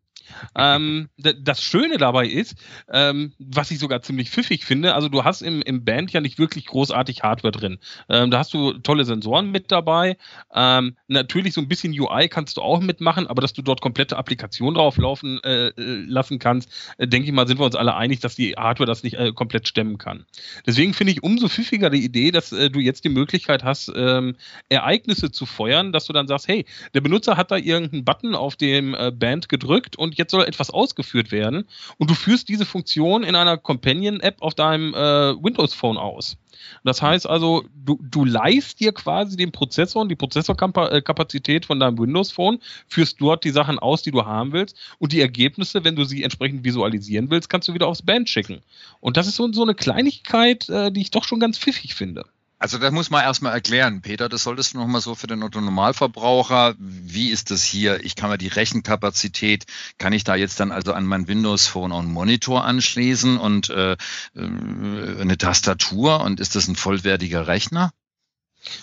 ähm, das Schöne dabei ist, ähm, was ich sogar ziemlich pfiffig finde, also du hast im, im Band ja nicht wirklich großartig Hardware drin. Ähm, da hast du tolle Sensoren mit dabei. Ähm, natürlich so ein bisschen UI kannst du auch mitmachen, aber dass du dort komplette Applikationen drauf laufen äh, lassen kannst, äh, denke ich mal, sind wir uns alle einig, dass die Hardware das nicht äh, komplett stemmen kann. Deswegen finde ich umso pfiffiger die Idee, dass äh, du jetzt die Möglichkeit hast, ähm, Ereignisse zu feuern, dass du dann sagst, hey, der Benutzer hat da irgendeinen Button auf dem äh, Band gedrückt und jetzt soll etwas ausgeführt werden und du führst diese Funktion in einer Companion-App auf deinem äh, Windows-Phone aus. Das heißt also, du, du leihst dir quasi den Prozessor und die Prozessorkapazität von deinem Windows-Phone, führst dort die Sachen aus, die du haben willst und die Ergebnisse, wenn du sie entsprechend visualisieren willst, kannst du wieder aufs Band schicken. Und das ist so, so eine Kleinigkeit, äh, die ich doch schon ganz pfiffig finde. Also das muss man erstmal erklären, Peter, das solltest du nochmal so für den Autonormalverbraucher. Wie ist das hier? Ich kann mir die Rechenkapazität, kann ich da jetzt dann also an mein Windows Phone auch einen Monitor anschließen und äh, äh, eine Tastatur und ist das ein vollwertiger Rechner?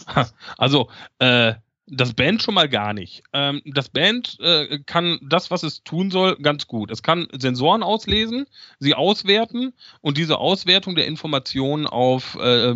[laughs] Also äh, das Band schon mal gar nicht. Ähm, das Band äh, kann das, was es tun soll, ganz gut. Es kann Sensoren auslesen, sie auswerten und diese Auswertung der Informationen auf äh,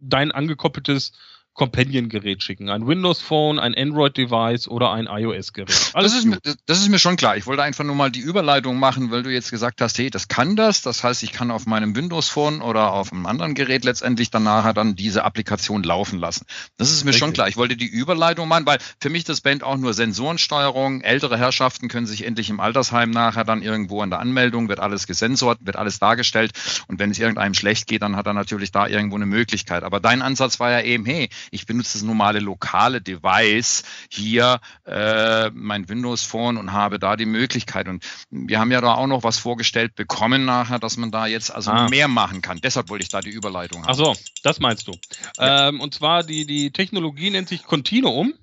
dein angekoppeltes Companion-Gerät schicken. Ein Windows-Phone, ein Android-Device oder ein iOS-Gerät. Das ist, mir, das ist mir schon klar. Ich wollte einfach nur mal die Überleitung machen, weil du jetzt gesagt hast, hey, das kann das. Das heißt, ich kann auf meinem Windows-Phone oder auf einem anderen Gerät letztendlich dann nachher dann diese Applikation laufen lassen. Das ist mir Richtig. schon klar. Ich wollte die Überleitung machen, weil für mich das Band auch nur Sensorensteuerung. Ältere Herrschaften können sich endlich im Altersheim nachher dann irgendwo in der Anmeldung, wird alles gesensort, wird alles dargestellt. Und wenn es irgendeinem schlecht geht, dann hat er natürlich da irgendwo eine Möglichkeit. Aber dein Ansatz war ja eben, hey, ich benutze das normale lokale Device hier, äh, mein Windows Phone und habe da die Möglichkeit. Und wir haben ja da auch noch was vorgestellt bekommen nachher, dass man da jetzt also ah. mehr machen kann. Deshalb wollte ich da die Überleitung haben. Ach so, das meinst du. Ja. Ähm, und zwar die, die Technologie nennt sich Continuum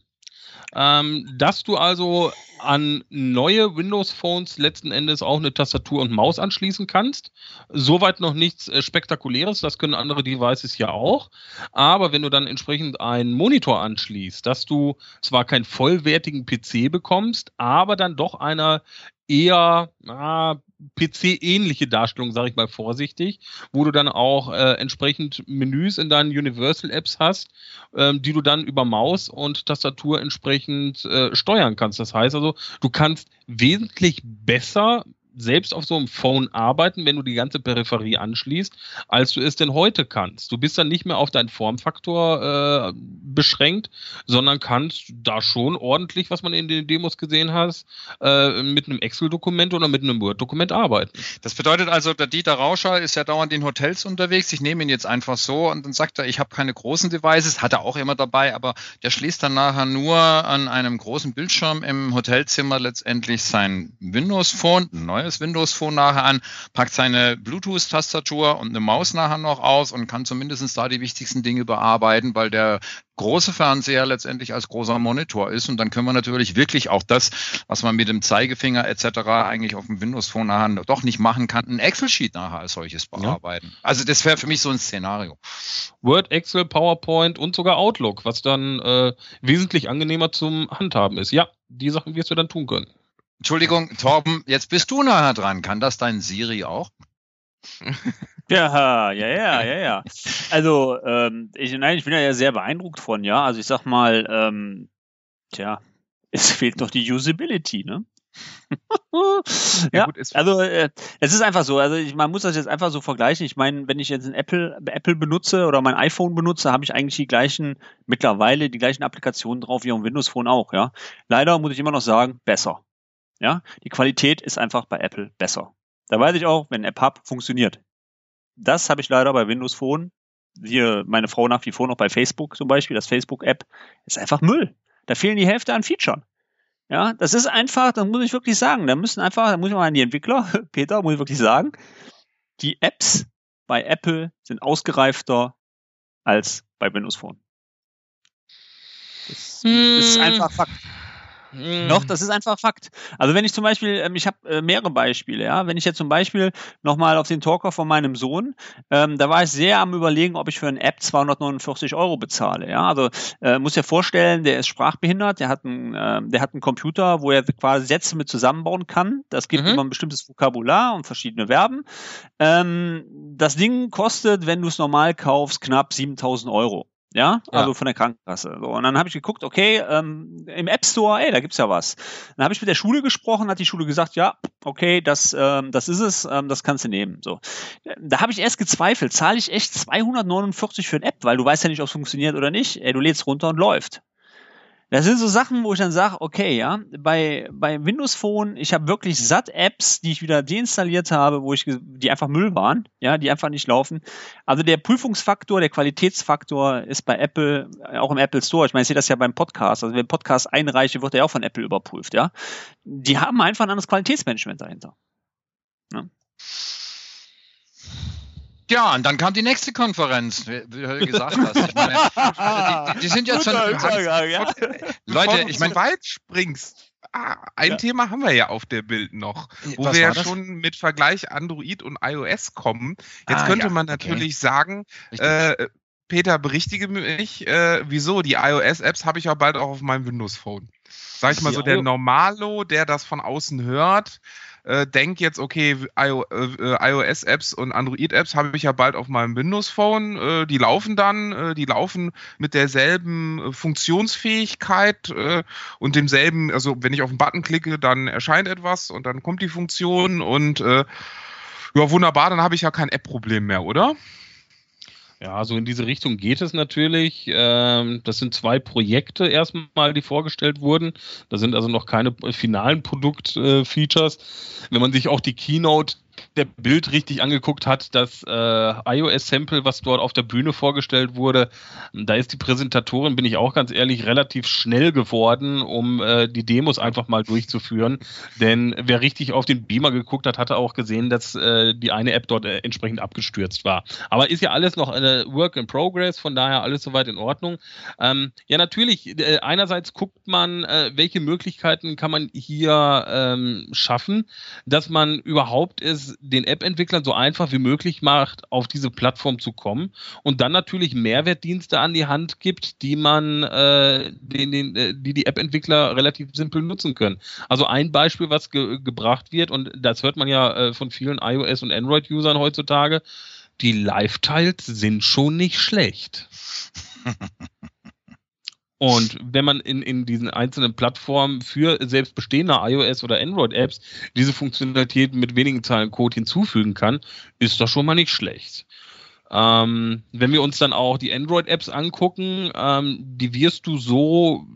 ähm, dass du also an neue Windows-Phones letzten Endes auch eine Tastatur und Maus anschließen kannst. Soweit noch nichts äh, Spektakuläres, das können andere Devices ja auch. Aber wenn du dann entsprechend einen Monitor anschließt, dass du zwar keinen vollwertigen PC bekommst, aber dann doch einer eher ah, PC-ähnliche Darstellung, sage ich mal vorsichtig, wo du dann auch äh, entsprechend Menüs in deinen Universal-Apps hast, ähm, die du dann über Maus und Tastatur entsprechend äh, steuern kannst. Das heißt also, du kannst wesentlich besser selbst auf so einem Phone arbeiten, wenn du die ganze Peripherie anschließt, als du es denn heute kannst. Du bist dann nicht mehr auf deinen Formfaktor äh, beschränkt, sondern kannst da schon ordentlich, was man in den Demos gesehen hat, äh, mit einem Excel-Dokument oder mit einem Word-Dokument arbeiten. Das bedeutet also, der Dieter Rauscher ist ja dauernd in Hotels unterwegs. Ich nehme ihn jetzt einfach so und dann sagt er, ich habe keine großen Devices, hat er auch immer dabei, aber der schließt dann nachher nur an einem großen Bildschirm im Hotelzimmer letztendlich sein Windows Phone, neu neues Windows Phone nachher an, packt seine Bluetooth-Tastatur und eine Maus nachher noch aus und kann zumindest da die wichtigsten Dinge bearbeiten, weil der große Fernseher letztendlich als großer Monitor ist. Und dann können wir natürlich wirklich auch das, was man mit dem Zeigefinger etc. eigentlich auf dem Windows Phone nachher doch nicht machen kann, ein Excel-Sheet nachher als solches bearbeiten. Ja. Also das wäre für mich so ein Szenario. Word, Excel, PowerPoint und sogar Outlook, was dann äh, wesentlich angenehmer zum Handhaben ist. Ja, die Sachen wirst du dann tun können. Entschuldigung, Torben, jetzt bist du nachher dran. Kann das dein Siri auch? [laughs] Ja, ja, ja, ja, ja. Also, ähm, ich, nein, ich bin ja sehr beeindruckt von, ja. Also ich sag mal, ähm, tja, [laughs] es fehlt noch die Usability, ne? [laughs] ja, gut, also äh, es ist einfach so. Also ich, man muss das jetzt einfach so vergleichen. Ich meine, wenn ich jetzt ein Apple, Apple benutze oder mein iPhone benutze, habe ich eigentlich die gleichen mittlerweile die gleichen Applikationen drauf wie auf dem Windows Phone auch. Ja, leider muss ich immer noch sagen, besser. Ja, die Qualität ist einfach bei Apple besser. Da weiß ich auch, wenn App Hub funktioniert. Das habe ich leider bei Windows Phone. Hier meine Frau nach wie vor noch bei Facebook zum Beispiel. Das Facebook App ist einfach Müll. Da fehlen die Hälfte an Features. Ja, das ist einfach, das muss ich wirklich sagen. Da müssen einfach, da muss ich mal an die Entwickler, [laughs] Peter, muss ich wirklich sagen, die Apps bei Apple sind ausgereifter als bei Windows Phone. Das, Hm. das ist einfach Fakt. Hm. Noch, das ist einfach Fakt. Also wenn ich zum Beispiel, ähm, ich habe äh, mehrere Beispiele, ja. Wenn ich jetzt zum Beispiel nochmal auf den Talker von meinem Sohn, ähm, da war ich sehr am überlegen, ob ich für eine App 249 Euro bezahle, ja. Also äh, muss ja vorstellen, der ist sprachbehindert, der hat einen, äh, der hat einen Computer, wo er quasi Sätze mit zusammenbauen kann. Das gibt Mhm. immer ein bestimmtes Vokabular und verschiedene Verben. Ähm, das Ding kostet, wenn du es normal kaufst, knapp 7000 Euro. Ja, Ja. also von der Krankenkasse. So, und dann habe ich geguckt, okay, ähm, im App Store, ey, da gibt's ja was. Dann habe ich mit der Schule gesprochen, hat die Schule gesagt, ja, okay, das, ähm, das ist es, ähm, das kannst du nehmen. So, da habe ich erst gezweifelt, zahle ich echt 249 für eine App, weil du weißt ja nicht, ob es funktioniert oder nicht. Ey, du lädst runter und läuft. Das sind so Sachen, wo ich dann sage, okay, ja, bei, bei Windows Phone, ich habe wirklich satt Apps, die ich wieder deinstalliert habe, wo ich, die einfach Müll waren, ja, die einfach nicht laufen. Also der Prüfungsfaktor, der Qualitätsfaktor ist bei Apple, äh, auch im Apple Store. Ich meine, ich sehe das ja beim Podcast. Also wenn Podcast einreiche, wird er auch von Apple überprüft, ja. Die haben einfach ein anderes Qualitätsmanagement dahinter. Ja, und dann kam die nächste Konferenz, wie du gesagt hast. Ich meine, also die, die, die sind jetzt schon. Ja. Leute, ich meine, weit springst. Ah, ein Ja. Thema haben wir ja auf der Bild noch, wo was wir ja das? schon mit Vergleich Android und iOS kommen. Jetzt Ah, könnte ja, man okay. natürlich sagen, Richtig. äh, Peter, berichtige mich, äh, wieso? Die iOS-Apps habe ich ja bald auch auf meinem Windows-Phone. Sag ich mal so, der Normalo, der das von außen hört, äh, denkt jetzt, okay, IO, äh, iOS-Apps und Android-Apps habe ich ja bald auf meinem Windows-Phone. Äh, die laufen dann, äh, die laufen mit derselben äh, Funktionsfähigkeit äh, und demselben, also wenn ich auf den Button klicke, dann erscheint etwas und dann kommt die Funktion und äh, ja, wunderbar, dann habe ich ja kein App-Problem mehr, oder? Ja, so in diese Richtung geht es natürlich. Ähm, das sind zwei Projekte erstmal, die vorgestellt wurden. Da sind also noch keine finalen Produktfeatures. Wenn man sich auch die Keynote der Bild richtig angeguckt hat, das äh, iOS-Sample, was dort auf der Bühne vorgestellt wurde, da ist die Präsentatorin, bin ich auch ganz ehrlich, relativ schnell geworden, um äh, die Demos einfach mal durchzuführen. Denn wer richtig auf den Beamer geguckt hat, hatte auch gesehen, dass äh, die eine App dort äh, entsprechend abgestürzt war. Aber ist ja alles noch eine Work in Progress, von daher alles soweit in Ordnung. Ähm, ja, natürlich, äh, einerseits guckt man, äh, welche Möglichkeiten kann man hier ähm, schaffen, dass man überhaupt es den App-Entwicklern so einfach wie möglich macht, auf diese Plattform zu kommen und dann natürlich Mehrwertdienste an die Hand gibt, die man, äh, den, den, äh, die die App-Entwickler relativ simpel nutzen können. Also ein Beispiel, was ge gebracht wird und das hört man ja äh, von vielen iOS und Android-Usern heutzutage, die Live-Tiles sind schon nicht schlecht. [laughs] Und wenn man in, in diesen einzelnen Plattformen für selbst bestehende iOS oder Android-Apps diese Funktionalität mit wenigen Zeilen Code hinzufügen kann, ist das schon mal nicht schlecht. Ähm, wenn wir uns dann auch die Android-Apps angucken, ähm, die wirst du so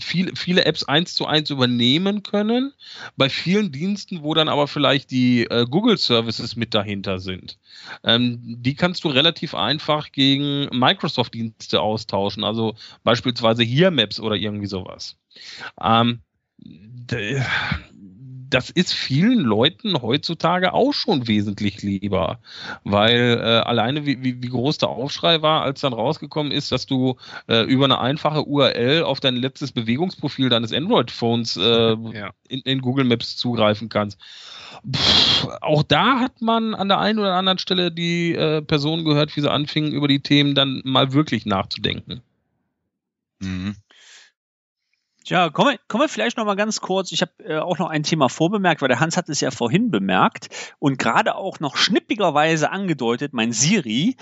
viel, viele Apps eins zu eins übernehmen können. Bei vielen Diensten, wo dann aber vielleicht die äh, Google Services mit dahinter sind. Ähm, die kannst du relativ einfach gegen Microsoft-Dienste austauschen, also beispielsweise hier Maps oder irgendwie sowas. Ähm, das ist vielen Leuten heutzutage auch schon wesentlich lieber, weil äh, alleine wie, wie, wie groß der Aufschrei war, als dann rausgekommen ist, dass du äh, über eine einfache URL auf dein letztes Bewegungsprofil deines Android-Phones äh, [laughs] Ja. in, in Google Maps zugreifen kannst. Pff, auch da hat man an der einen oder anderen Stelle die äh, Personen gehört, wie sie anfingen, über die Themen dann mal wirklich nachzudenken. Mhm. Tja, kommen wir, kommen wir vielleicht noch mal ganz kurz. Ich habe äh, auch noch ein Thema vorbemerkt, weil der Hans hat es ja vorhin bemerkt und gerade auch noch schnippigerweise angedeutet, mein Siri.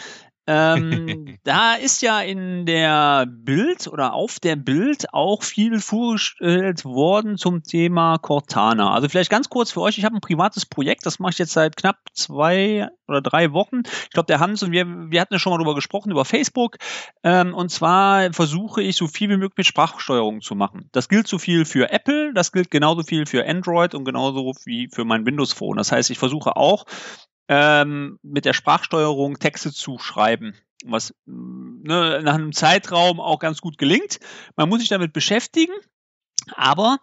Ähm, [laughs] da ist ja in der Bild oder auf der Bild auch viel vorgestellt worden zum Thema Cortana. Also vielleicht ganz kurz für euch, ich habe ein privates Projekt, das mache ich jetzt seit knapp zwei oder drei Wochen. Ich glaube, der Hans und wir, wir hatten ja schon mal drüber gesprochen, über Facebook. Ähm, und zwar versuche ich so viel wie möglich mit Sprachsteuerung zu machen. Das gilt so viel für Apple, das gilt genauso viel für Android und genauso wie für mein Windows Phone. Das heißt, ich versuche auch ähm, mit der Sprachsteuerung Texte zu schreiben, was mh, ne, nach einem Zeitraum auch ganz gut gelingt. Man muss sich damit beschäftigen, aber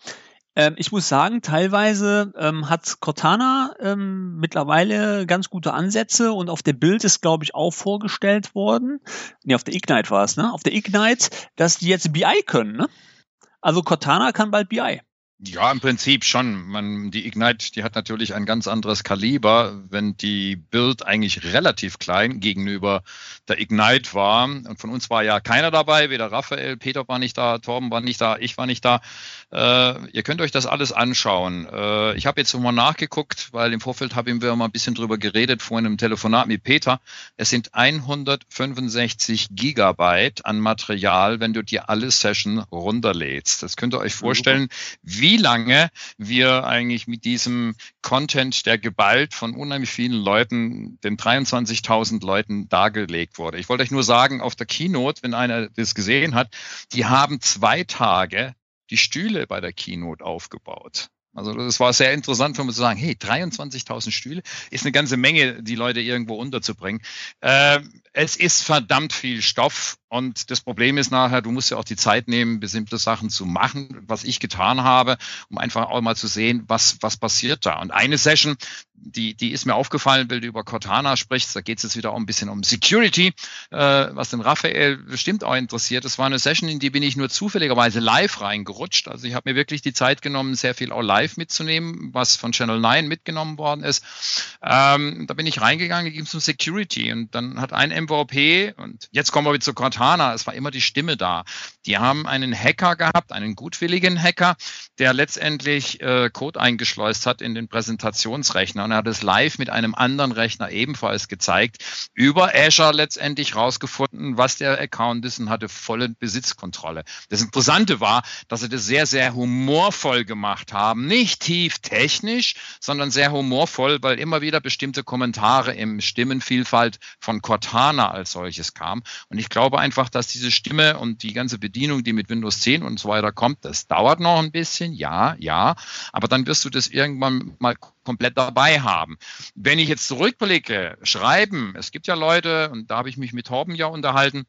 Ähm, ich muss sagen, teilweise ähm, hat Cortana ähm, mittlerweile ganz gute Ansätze und auf der Bild ist, glaube ich, auch vorgestellt worden. Nee, auf der Ignite war es, ne? Auf der Ignite, dass die jetzt BI können, ne? Also Cortana kann bald BI. Ja, im Prinzip schon. Man, die Ignite, die hat natürlich ein ganz anderes Kaliber, wenn die Build eigentlich relativ klein gegenüber der Ignite war. Und von uns war ja keiner dabei, weder Raphael, Peter war nicht da, Torben war nicht da, ich war nicht da. Äh, ihr könnt euch das alles anschauen. Äh, ich habe jetzt nochmal nachgeguckt, weil im Vorfeld haben wir mal ein bisschen drüber geredet, vorhin im Telefonat mit Peter. Es sind 165 Gigabyte an Material, wenn du dir alle Session runterlädst. Das könnt ihr euch vorstellen, wie wie lange wir eigentlich mit diesem Content, der geballt von unheimlich vielen Leuten, den 23.000 Leuten dargelegt wurde. Ich wollte euch nur sagen, auf der Keynote, wenn einer das gesehen hat, die haben zwei Tage die Stühle bei der Keynote aufgebaut. Also das war sehr interessant für mich zu sagen, hey, 23.000 Stühle ist eine ganze Menge, die Leute irgendwo unterzubringen. Äh, es ist verdammt viel Stoff und das Problem ist nachher, du musst ja auch die Zeit nehmen, bestimmte Sachen zu machen, was ich getan habe, um einfach auch mal zu sehen, was, was passiert da. Und eine Session, die, die ist mir aufgefallen, weil du über Cortana sprichst, da geht es jetzt wieder auch ein bisschen um Security, äh, was den Raphael bestimmt auch interessiert. Das war eine Session, in die bin ich nur zufälligerweise live reingerutscht. Also ich habe mir wirklich die Zeit genommen, sehr viel auch live mitzunehmen, was von Channel 9 mitgenommen worden ist. Ähm, da bin ich reingegangen, da ging es um Security und dann hat ein MVP und jetzt kommen wir wieder zu Cortana Cortana, es war immer die Stimme da. Die haben einen Hacker gehabt, einen gutwilligen Hacker, der letztendlich äh, Code eingeschleust hat in den Präsentationsrechner und er hat es live mit einem anderen Rechner ebenfalls gezeigt, über Azure letztendlich rausgefunden, was der Account ist und hatte volle Besitzkontrolle. Das Interessante war, dass sie das sehr, sehr humorvoll gemacht haben. Nicht tief technisch, sondern sehr humorvoll, weil immer wieder bestimmte Kommentare im Stimmenvielfalt von Cortana als solches kamen. Und ich glaube einfach, dass diese Stimme und die ganze Bedienung, die mit Windows 10 und so weiter kommt, das dauert noch ein bisschen, ja, ja, aber dann wirst du das irgendwann mal komplett dabei haben. Wenn ich jetzt zurückblicke, schreiben, es gibt ja Leute, und da habe ich mich mit Torben ja unterhalten,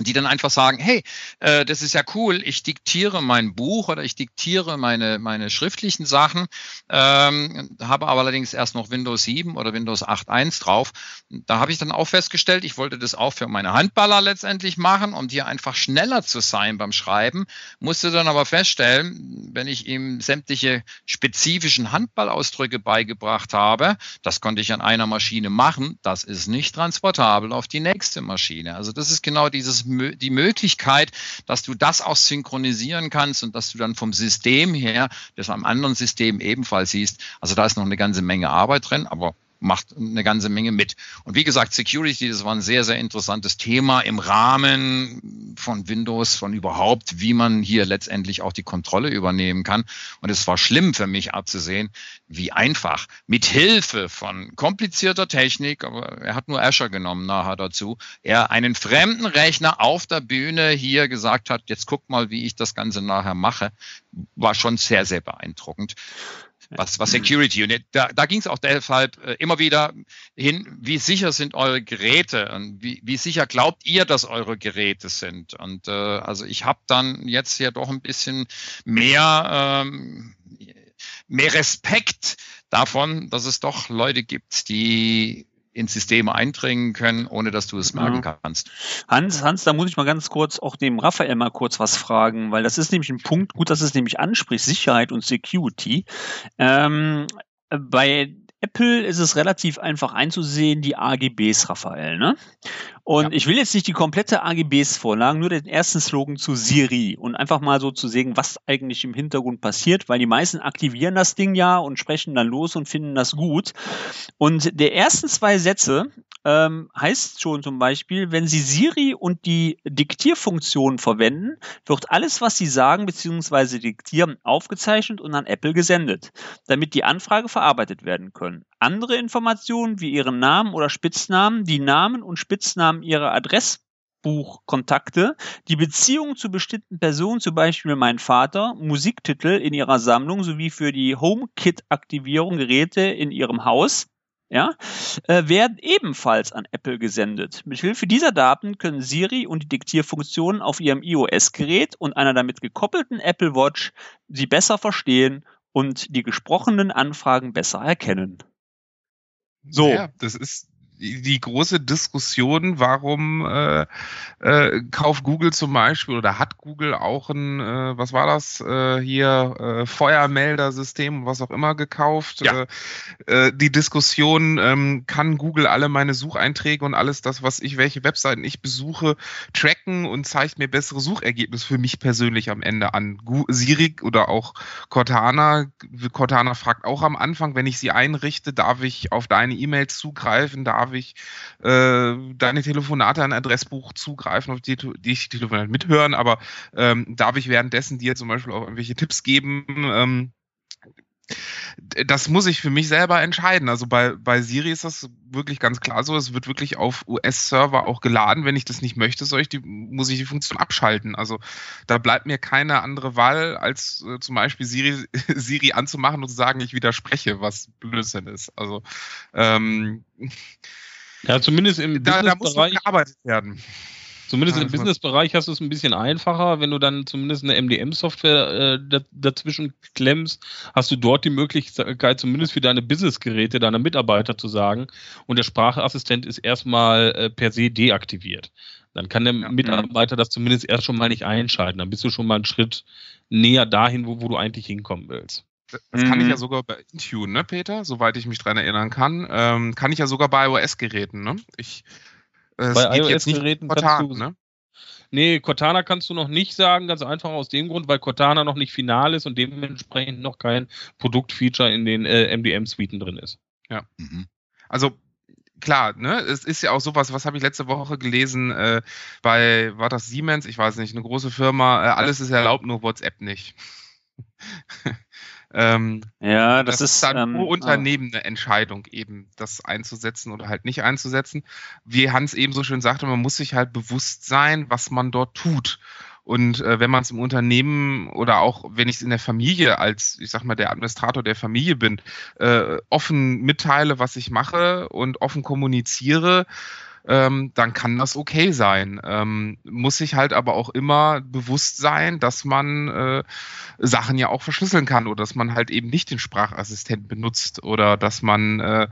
die dann einfach sagen, hey, äh, das ist ja cool, ich diktiere mein Buch oder ich diktiere meine, meine schriftlichen Sachen, ähm, habe aber allerdings erst noch Windows 7 oder Windows 8.1 drauf. Da habe ich dann auch festgestellt, ich wollte das auch für meine Handballer letztendlich machen, um hier einfach schneller zu sein beim Schreiben, musste dann aber feststellen, wenn ich ihm sämtliche spezifischen Handballausdrücke beigebracht habe, das konnte ich an einer Maschine machen, das ist nicht transportabel auf die nächste Maschine. Also das ist genau dieses die Möglichkeit, dass du das auch synchronisieren kannst und dass du dann vom System her das am anderen System ebenfalls siehst. Also da ist noch eine ganze Menge Arbeit drin, aber macht eine ganze Menge mit. Und wie gesagt, Security, das war ein sehr, sehr interessantes Thema im Rahmen von Windows, von überhaupt, wie man hier letztendlich auch die Kontrolle übernehmen kann. Und es war schlimm für mich abzusehen, wie einfach mit Hilfe von komplizierter Technik, aber er hat nur Azure genommen nachher dazu, er einen fremden Rechner auf der Bühne hier gesagt hat, jetzt guck mal, wie ich das Ganze nachher mache, war schon sehr, sehr beeindruckend was, was Security. Und da, da ging es auch deshalb äh, immer wieder hin, wie sicher sind eure Geräte und wie, wie sicher glaubt ihr, dass eure Geräte sind. Und äh, also ich habe dann jetzt ja doch ein bisschen mehr, ähm, mehr Respekt davon, dass es doch Leute gibt, die ins System eindringen können, ohne dass du es merken ja. kannst. Hans, Hans, da muss ich mal ganz kurz auch dem Raphael mal kurz was fragen, weil das ist nämlich ein Punkt, gut, dass es nämlich anspricht, Sicherheit und Security. Ähm, bei Apple ist es relativ einfach einzusehen, die AGBs, Raphael. Ne? Und ja. ich will jetzt nicht die komplette AGBs vorlagen, nur den ersten Slogan zu Siri und einfach mal so zu sehen, was eigentlich im Hintergrund passiert, weil die meisten aktivieren das Ding ja und sprechen dann los und finden das gut. Und der ersten zwei Sätze ähm, heißt schon zum Beispiel, wenn Sie Siri und die Diktierfunktion verwenden, wird alles, was Sie sagen bzw. diktieren, aufgezeichnet und an Apple gesendet, damit die Anfrage verarbeitet werden können. Andere Informationen wie Ihren Namen oder Spitznamen, die Namen und Spitznamen Ihrer Adressbuchkontakte, die Beziehung zu bestimmten Personen, zum Beispiel mein Vater, Musiktitel in ihrer Sammlung sowie für die HomeKit-Aktivierung Geräte in ihrem Haus, ja, äh, werden ebenfalls an Apple gesendet. Mithilfe dieser Daten können Siri und die Diktierfunktionen auf ihrem iOS-Gerät und einer damit gekoppelten Apple Watch sie besser verstehen und die gesprochenen Anfragen besser erkennen. So. Ja, das ist die große Diskussion, warum äh, äh, kauft Google zum Beispiel oder hat Google auch ein, äh, was war das äh, hier, äh, Feuermeldersystem, was auch immer gekauft. Ja. Äh, äh, die Diskussion, ähm, kann Google alle meine Sucheinträge und alles das, was ich, welche Webseiten ich besuche, tracken und zeigt mir bessere Suchergebnisse für mich persönlich am Ende an. Gu Siri oder auch Cortana, Cortana fragt auch am Anfang, wenn ich sie einrichte, darf ich auf deine E-Mails zugreifen, darf ich äh, deine Telefonate an Adressbuch zugreifen, auf die, die ich Telefonate mithören, aber ähm, darf ich währenddessen dir zum Beispiel auch irgendwelche Tipps geben? Ähm, das muss ich für mich selber entscheiden. Also bei, bei Siri ist das wirklich ganz klar so. Es wird wirklich auf US-Server auch geladen. Wenn ich das nicht möchte, soll ich die, muss ich die Funktion abschalten. Also da bleibt mir keine andere Wahl, als äh, zum Beispiel Siri, [laughs] Siri anzumachen und zu sagen, ich widerspreche, was Blödsinn ist. Also ähm, ja, zumindest im da, da muss gearbeitet werden. Zumindest im Business-Bereich hast du es ein bisschen einfacher, wenn du dann zumindest eine MDM-Software äh, dazwischen klemmst, hast du dort die Möglichkeit, zumindest für deine Business-Geräte deiner Mitarbeiter zu sagen, und der Sprachassistent ist erstmal äh, per se deaktiviert. Dann kann der ja. Mitarbeiter das zumindest erst schon mal nicht einschalten. Dann bist du schon mal einen Schritt näher dahin, wo, wo du eigentlich hinkommen willst. Das kann ich ja mhm. sogar bei Intune, ne, Peter? Soweit ich mich dran erinnern kann. Ähm, kann ich ja sogar bei iOS-Geräten, ne? Ich, äh, bei iOS-Geräten kannst du, ne? Nee, Cortana kannst du noch nicht sagen, ganz einfach aus dem Grund, weil Cortana noch nicht final ist und dementsprechend noch kein Produktfeature in den äh, MDM-Suiten drin ist. Ja. Mhm. Also klar, ne, es ist ja auch sowas, was habe ich letzte Woche gelesen, äh, bei, war das Siemens, ich weiß nicht, eine große Firma, äh, alles ist erlaubt, nur WhatsApp nicht. [laughs] Ähm, ja, das, das ist dann ähm, pro Unternehmen eine Entscheidung, eben das einzusetzen oder halt nicht einzusetzen. Wie Hans eben so schön sagte, man muss sich halt bewusst sein, was man dort tut. Und äh, wenn man es im Unternehmen oder auch wenn ich es in der Familie als, ich sag mal, der Administrator der Familie bin, äh, offen mitteile, was ich mache und offen kommuniziere, ähm, dann kann das okay sein. Ähm, muss sich halt aber auch immer bewusst sein, dass man äh, Sachen ja auch verschlüsseln kann oder dass man halt eben nicht den Sprachassistent benutzt oder dass man äh,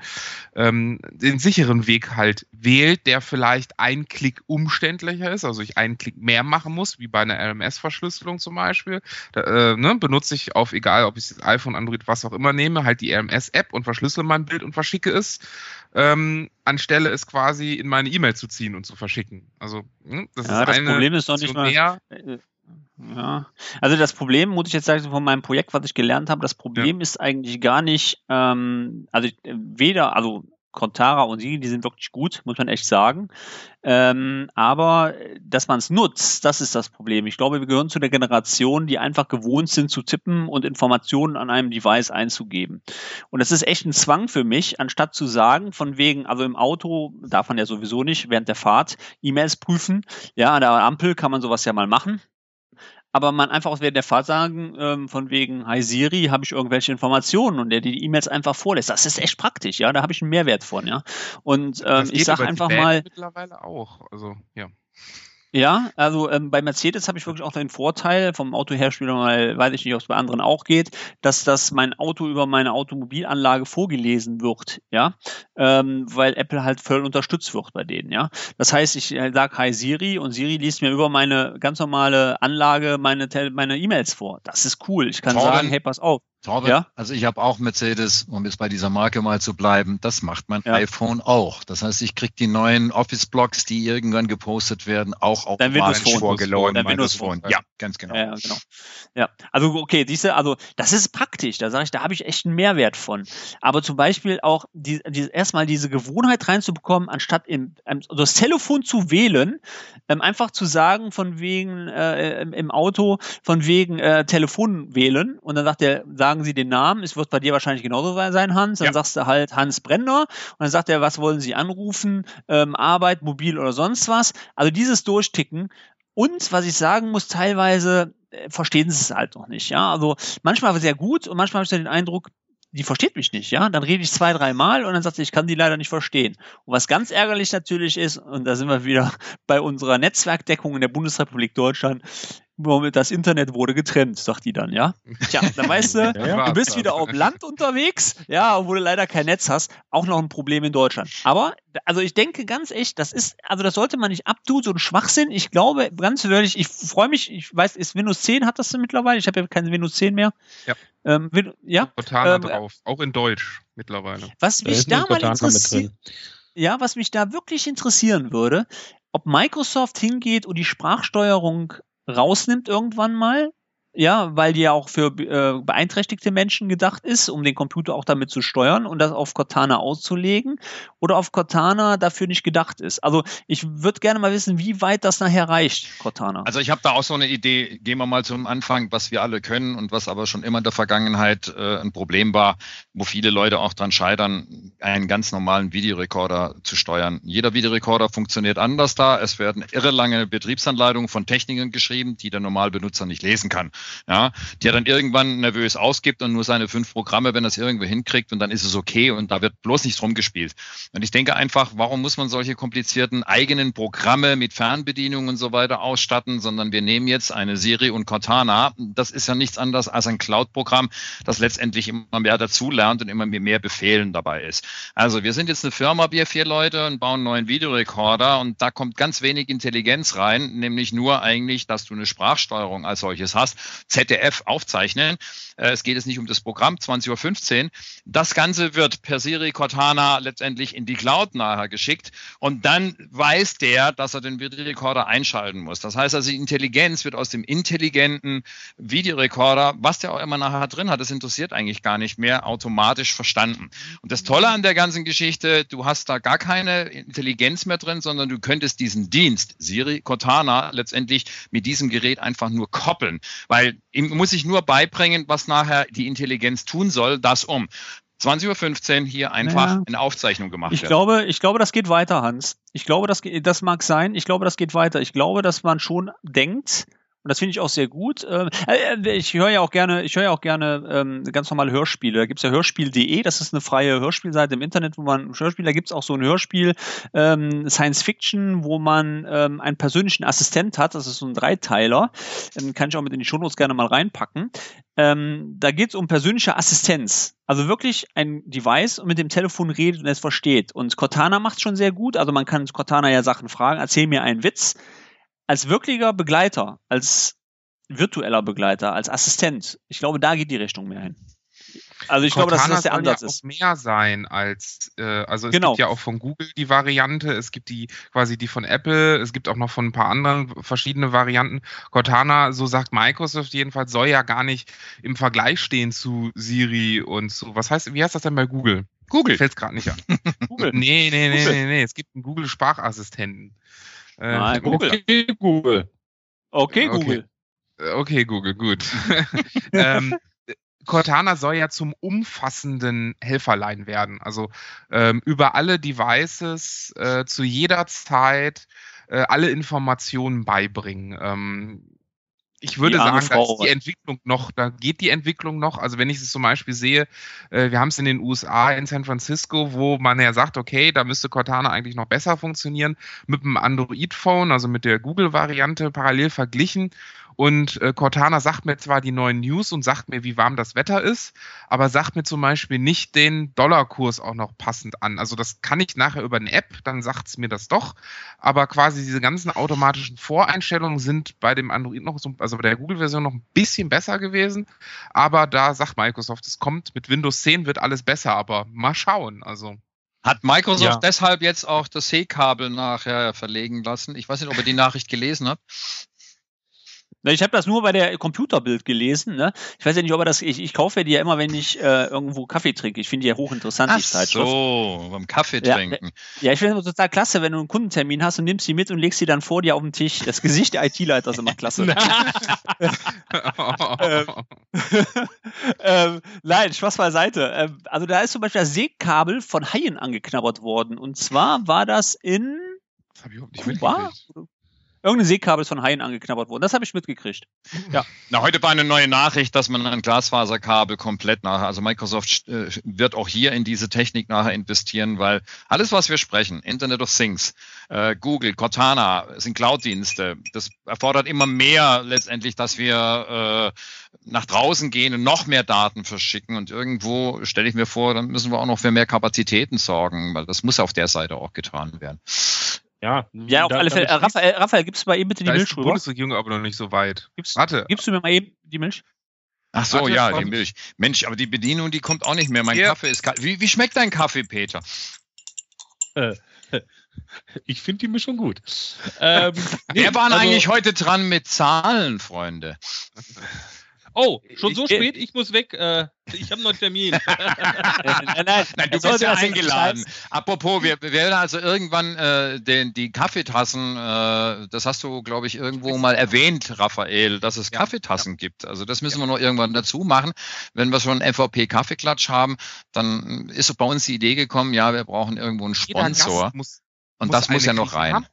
ähm, den sicheren Weg halt wählt, der vielleicht ein Klick umständlicher ist, also ich einen Klick mehr machen muss, wie bei einer RMS-Verschlüsselung zum Beispiel. Da, äh, ne, benutze ich auf, egal ob ich das iPhone, Android, was auch immer nehme, halt die RMS-App und verschlüssele mein Bild und verschicke es ähm, anstelle es quasi in meine E-Mail zu ziehen und zu verschicken. Also hm, das ja, ist das Problem ist doch nicht mal. Mehr. Äh, ja, also das Problem, muss ich jetzt sagen, von meinem Projekt, was ich gelernt habe, das Problem ja. ist eigentlich gar nicht, ähm, also weder, also Contara und Siri, die sind wirklich gut, muss man echt sagen. Ähm, aber dass man es nutzt, das ist das Problem. Ich glaube, wir gehören zu der Generation, die einfach gewohnt sind zu tippen und Informationen an einem Device einzugeben. Und das ist echt ein Zwang für mich, anstatt zu sagen, von wegen, also im Auto darf man ja sowieso nicht während der Fahrt E-Mails prüfen. Ja, an der Ampel kann man sowas ja mal machen aber man einfach während der Fahrt sagen, ähm, von wegen, hi Siri, habe ich irgendwelche Informationen und der die E-Mails einfach vorlässt. Das ist echt praktisch, ja, da habe ich einen Mehrwert von, ja. Und ähm, ich sage einfach mal. Mittlerweile auch, also ja. Ja, also ähm, bei Mercedes habe ich wirklich auch den Vorteil vom Autohersteller, mal weiß ich nicht, ob es bei anderen auch geht, dass das mein Auto über meine Automobilanlage vorgelesen wird, ja, ähm, weil Apple halt voll unterstützt wird bei denen, ja. Das heißt, ich äh, sage Hi Siri und Siri liest mir über meine ganz normale Anlage meine meine E-Mails vor. Das ist cool. Ich kann Torben, sagen, hey, pass auf. Torben, ja? also ich habe auch Mercedes, um jetzt bei dieser Marke mal zu bleiben, das macht mein ja. iPhone auch. Das heißt, ich kriege die neuen Office-Blogs, die irgendwann gepostet werden, auch automatisch vorgeladen. Dein Windows Phone. Ja, ganz genau. Ja, genau. Ja, also okay, diese, also das ist praktisch. Da sage ich, da habe ich echt einen Mehrwert von. Aber zum Beispiel auch die, die, erstmal diese Gewohnheit reinzubekommen, anstatt im, also das Telefon zu wählen, ähm, einfach zu sagen von wegen äh, im, im Auto von wegen äh, Telefon wählen und dann sagt der sagt sagen Sie den Namen, es wird bei dir wahrscheinlich genauso sein, Hans, dann ja. sagst du halt Hans Brenner und dann sagt er, was wollen Sie anrufen, ähm, Arbeit, mobil oder sonst was. Also dieses Durchticken und was ich sagen muss, teilweise äh, verstehen sie es halt noch nicht. Ja, also manchmal sehr gut und manchmal habe ich den Eindruck, die versteht mich nicht, ja. Dann rede ich zwei, drei Mal und dann sagt sie, ich kann die leider nicht verstehen. Und was ganz ärgerlich natürlich ist, und da sind wir wieder [laughs] bei unserer Netzwerkdeckung in der Bundesrepublik Deutschland, das Internet wurde getrennt, sagt die dann, ja. Tja, dann weißt du, [laughs] ja, du bist wieder auf dem Land unterwegs, ja, obwohl du leider kein Netz hast, auch noch ein Problem in Deutschland. Aber, also ich denke ganz echt, das ist, also das sollte man nicht abtun, so ein Schwachsinn. Ich glaube, ganz ehrlich, ich freue mich, ich weiß, ist Windows 10 hat das mittlerweile, ich habe ja kein Windows 10 mehr. Ja. Ähm, Win- ja, Cortana Ähm, drauf, auch in Deutsch mittlerweile. was Da mich da nur mal interessiert, ja, was mich da wirklich interessieren würde, ob Microsoft hingeht und die Sprachsteuerung rausnimmt irgendwann mal. Ja, weil die ja auch für äh, beeinträchtigte Menschen gedacht ist, um den Computer auch damit zu steuern und das auf Cortana auszulegen oder auf Cortana dafür nicht gedacht ist. Also ich würde gerne mal wissen, wie weit das nachher reicht, Cortana. Also ich habe da auch so eine Idee, gehen wir mal zum Anfang, was wir alle können und was aber schon immer in der Vergangenheit äh, ein Problem war, wo viele Leute auch dran scheitern, einen ganz normalen Videorekorder zu steuern. Jeder Videorekorder funktioniert anders da. Es werden irre lange Betriebsanleitungen von Technikern geschrieben, die der Normalbenutzer nicht lesen kann. Ja, die er dann irgendwann nervös ausgibt und nur seine fünf Programme, wenn er es irgendwo hinkriegt und dann ist es okay und da wird bloß nicht drum gespielt. Und ich denke einfach, warum muss man solche komplizierten eigenen Programme mit Fernbedienung und so weiter ausstatten, sondern wir nehmen jetzt eine Siri und Cortana. Das ist ja nichts anderes als ein Cloud-Programm, das letztendlich immer mehr dazulernt und immer mehr Befehlen dabei ist. Also wir sind jetzt eine Firma, wir vier Leute und bauen einen neuen Videorekorder und da kommt ganz wenig Intelligenz rein, nämlich nur eigentlich, dass du eine Sprachsteuerung als solches hast. ZDF aufzeichnen. Äh, Es geht jetzt nicht um das Programm, 20.15 Uhr. Das Ganze wird per Siri Cortana letztendlich in die Cloud nachher geschickt und dann weiß der, dass er den Videorekorder einschalten muss. Das heißt also, die Intelligenz wird aus dem intelligenten Videorekorder, was der auch immer nachher drin hat, das interessiert eigentlich gar nicht mehr, automatisch verstanden. Und das Tolle an der ganzen Geschichte, du hast da gar keine Intelligenz mehr drin, sondern du könntest diesen Dienst, Siri Cortana, letztendlich mit diesem Gerät einfach nur koppeln. Weil ihm muss ich nur beibringen, was nachher die Intelligenz tun soll, das um. 20.15 Uhr hier einfach Ja. eine Aufzeichnung gemacht Ich wird. glaube, ich glaube, das geht weiter, Hans. Ich glaube, das, das mag sein. Ich glaube, das geht weiter. Ich glaube, dass man schon denkt, und das finde ich auch sehr gut. ähm, äh, Ich höre ja auch gerne, ich höre ja auch gerne ähm, ganz normale Hörspiele. Da gibt's ja Hörspiel.de, das ist eine freie Hörspielseite im Internet, wo man Hörspiel, da gibt's auch so ein Hörspiel ähm, Science Fiction, wo man einen persönlichen Assistent hat. Das ist so ein Dreiteiler. Ähm, kann ich auch mit in die Shownotes gerne mal reinpacken. Ähm, da geht's um persönliche Assistenz. Also wirklich ein Device und mit dem Telefon redet und es versteht. Und Cortana macht schon sehr gut. Also man kann Cortana ja Sachen fragen, erzähl mir einen Witz. Als wirklicher Begleiter, als virtueller Begleiter, als Assistent, ich glaube, da geht die Richtung mehr hin. Also ich glaube, dass Cortana das der Ansatz ja ist. auch mehr sein als, äh, also es Genau. gibt ja auch von Google die Variante, es gibt die quasi die von Apple, es gibt auch noch von ein paar anderen verschiedene Varianten. Cortana, so sagt Microsoft jedenfalls, soll ja gar nicht im Vergleich stehen zu Siri und so. Was heißt, wie heißt das denn bei Google? Google. Fällt gerade nicht an. [laughs] Google. Nee, nee, nee, Google. nee, nee. Es gibt einen Google-Sprachassistenten. Äh, Nein, [laughs] Google. Okay, Google. Okay, Okay. Google. Äh, Okay, Google, gut. [laughs] ähm, Cortana soll ja zum umfassenden Helferlein werden. Also ähm, über alle Devices äh, zu jeder Zeit äh, alle Informationen beibringen. Ähm, ich würde sagen, da ist die Entwicklung noch, da geht die Entwicklung noch. Also wenn ich es zum Beispiel sehe, äh, wir haben es in den USA, in San Francisco, wo man ja sagt, okay, da müsste Cortana eigentlich noch besser funktionieren, mit dem Android-Phone, also mit der Google-Variante parallel verglichen. Und äh, Cortana sagt mir zwar die neuen News und sagt mir, wie warm das Wetter ist, aber sagt mir zum Beispiel nicht den Dollarkurs auch noch passend an. Also das kann ich nachher über eine App, dann sagt es mir das doch. Aber quasi diese ganzen automatischen Voreinstellungen sind bei dem Android noch so, also bei der Google-Version noch ein bisschen besser gewesen. Aber da sagt Microsoft, es kommt mit Windows 10 wird alles besser, aber mal schauen. Also Hat Microsoft Ja. deshalb jetzt auch das C-Kabel nachher verlegen lassen? Ich weiß nicht, ob ihr die Nachricht gelesen habt. Ich habe das nur bei der Computerbild gelesen. Ne? Ich weiß ja nicht, ob er das. Ich, ich kaufe die ja immer, wenn ich äh, irgendwo Kaffee trinke. Ich finde die ja hochinteressant, die Zeitschrift. so, beim Kaffee Ja, trinken. Ja, ich finde es total klasse, wenn du einen Kundentermin hast und nimmst die mit und legst sie dann vor dir auf den Tisch. Das Gesicht der IT-Leiter ist immer klasse. [laughs] Ähm, [laughs] ähm, nein, Spaß beiseite. Ähm, also da ist zum Beispiel das Seekabel von Haien angeknabbert worden. Und zwar war das in das habe ich überhaupt nicht Kuba? mitgekriegt. Irgendein Seekabel ist von Haien angeknabbert worden. Das habe ich mitgekriegt. Ja. [laughs] Na, heute war eine neue Nachricht, dass man ein Glasfaserkabel komplett nachher, also Microsoft äh, wird auch hier in diese Technik nachher investieren, weil alles, was wir sprechen, Internet of Things, äh, Google, Cortana, sind Cloud-Dienste, das erfordert immer mehr letztendlich, dass wir äh, nach draußen gehen und noch mehr Daten verschicken und irgendwo stelle ich mir vor, dann müssen wir auch noch für mehr Kapazitäten sorgen, weil das muss auf der Seite auch getan werden. Ja, Ja, auf da- alle Fälle. Äh, Raphael, Raphael, gibst du mal eben bitte die Da ist Milch die rüber? Bundesregierung aber noch nicht so weit. Gibst, Warte. gibst du mir mal eben die Milch? Ach so, Warte, ja, die Milch. Mensch, aber die Bedienung, die kommt auch nicht mehr. Mein Hier. Kaffee ist kalt. Wie, wie schmeckt dein Kaffee, Peter? [laughs] Ich finde die Mischung gut. [laughs] Ähm, nee, Wir waren also- eigentlich heute dran mit Zahlen, Freunde. Oh, schon so Ich- spät, ich muss weg. Äh, ich habe noch einen Termin. [laughs] nein, nein, Nein, du bist ja eingeladen. Apropos, wir, wir werden also irgendwann äh, den, die Kaffeetassen, äh, das hast du, glaube ich, irgendwo mal erwähnt, Raphael, dass es Ja, Kaffeetassen gibt. Also das müssen wir noch irgendwann dazu machen. Wenn wir schon MVP-Kaffeeklatsch haben, dann ist bei uns die Idee gekommen, ja, wir brauchen irgendwo einen Sponsor. muss Und muss das muss ja noch rein. Haben-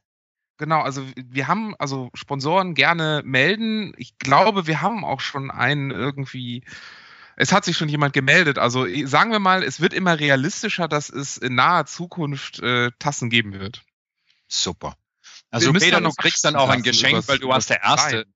Genau, also wir haben also Sponsoren gerne melden. Ich glaube, wir haben auch schon einen irgendwie. Es hat sich schon jemand gemeldet. Also sagen wir mal, es wird immer realistischer, dass es in naher Zukunft äh, Tassen geben wird. Super. Also Peter, du kriegst dann auch ein Geschenk, weil du warst der Erste.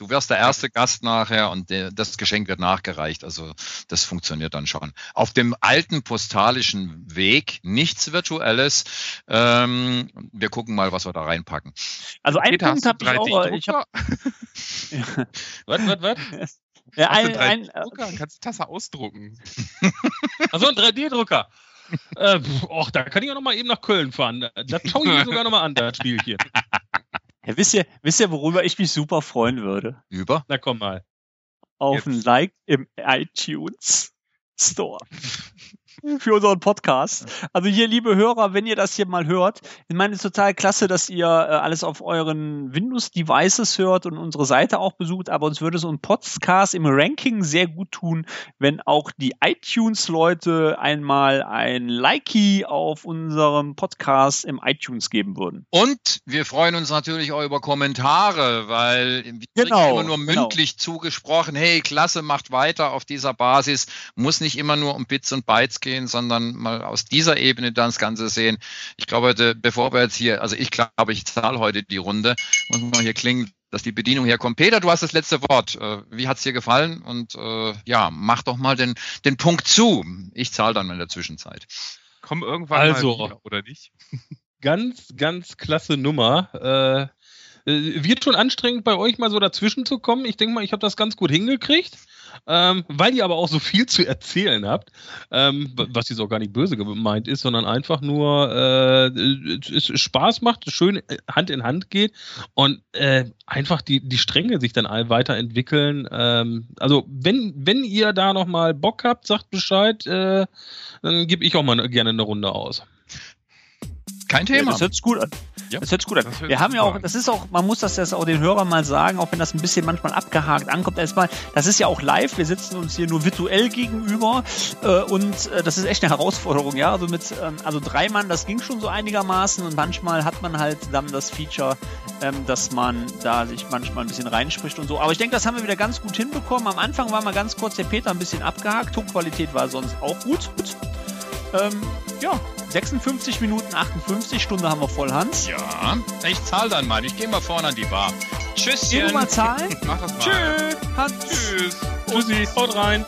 Du wirst der erste Gast nachher und das Geschenk wird nachgereicht. Also das funktioniert dann schon. Auf dem alten postalischen Weg, nichts Virtuelles. Ähm, wir gucken mal, was wir da reinpacken. Also einen Peter, Punkt habe ich auch. äh, Ich hab, 3D-Drucker? was, was, was? ja, ein, ein, 3D-Drucker? Kannst du Tasse ausdrucken? [laughs] Achso, ein 3D-Drucker. Äh, och, da kann ich auch noch mal eben nach Köln fahren. Das schaue ich mir sogar noch mal an, das Spielchen. [laughs] ja, wisst, ihr, wisst ihr, worüber ich mich super freuen würde? Über. Na komm mal. Auf Jetzt. ein Like im iTunes Store. [laughs] Für unseren Podcast. Also hier, liebe Hörer, wenn ihr das hier mal hört, ich meine, es ist total klasse, dass ihr äh, alles auf euren Windows-Devices hört und unsere Seite auch besucht, aber uns würde so ein Podcast im Ranking sehr gut tun, wenn auch die iTunes-Leute einmal ein Likey auf unserem Podcast im iTunes geben würden. Und wir freuen uns natürlich auch über Kommentare, weil wir Genau, immer nur genau. mündlich zugesprochen, hey, klasse, macht weiter auf dieser Basis. Muss nicht immer nur um Bits und Bytes gehen, sondern mal aus dieser Ebene dann das Ganze sehen. Ich glaube, heute, bevor wir jetzt hier, also ich glaube, ich zahle heute die Runde, muss man hier klingen, dass die Bedienung herkommt. Peter, du hast das letzte Wort. Äh, Wie hat's dir gefallen? Und äh, ja, mach doch mal den, den Punkt zu. Ich zahle dann in der Zwischenzeit. Komm irgendwann Also. mal wieder, oder nicht? [laughs] Ganz, ganz klasse Nummer. Äh, äh, wird schon anstrengend bei euch mal so dazwischen zu kommen. Ich denke mal, ich habe das ganz gut hingekriegt, ähm, weil ihr aber auch so viel zu erzählen habt, ähm, was jetzt auch gar nicht böse gemeint ist, sondern einfach nur äh, Spaß macht, es schön äh, Hand in Hand geht und äh, einfach die, die Stränge sich dann all weiterentwickeln. Ähm, also wenn, wenn ihr da noch mal Bock habt, sagt Bescheid, äh, dann gebe ich auch mal ne- gerne eine Runde aus. Kein Ja, Thema. das hört sich gut an. Ja. Das hört sich gut an. Wir haben ja auch, das ist auch, man muss das jetzt auch den Hörern mal sagen, auch wenn das ein bisschen manchmal abgehakt ankommt. Erstmal, das ist ja auch live. Wir sitzen uns hier nur virtuell gegenüber äh, und äh, das ist echt eine Herausforderung, ja. Also mit, ähm, also drei Mann, das ging schon so einigermaßen und manchmal hat man halt dann das Feature, ähm, dass man da sich manchmal ein bisschen reinspricht und so. Aber ich denke, das haben wir wieder ganz gut hinbekommen. Am Anfang war mal ganz kurz der Peter ein bisschen abgehakt. Tonqualität war sonst auch gut. gut. Ähm, ja, 56 Minuten 58 Stunde haben wir voll, Hans. Ja, ich zahle dann mal. Ich gehe mal vorne an die Bar. Geh Tschüsschen. du mal zahlen. [laughs] Mach das mal. Tschüss, Hans. Tschüss. Tschüssi, haut rein.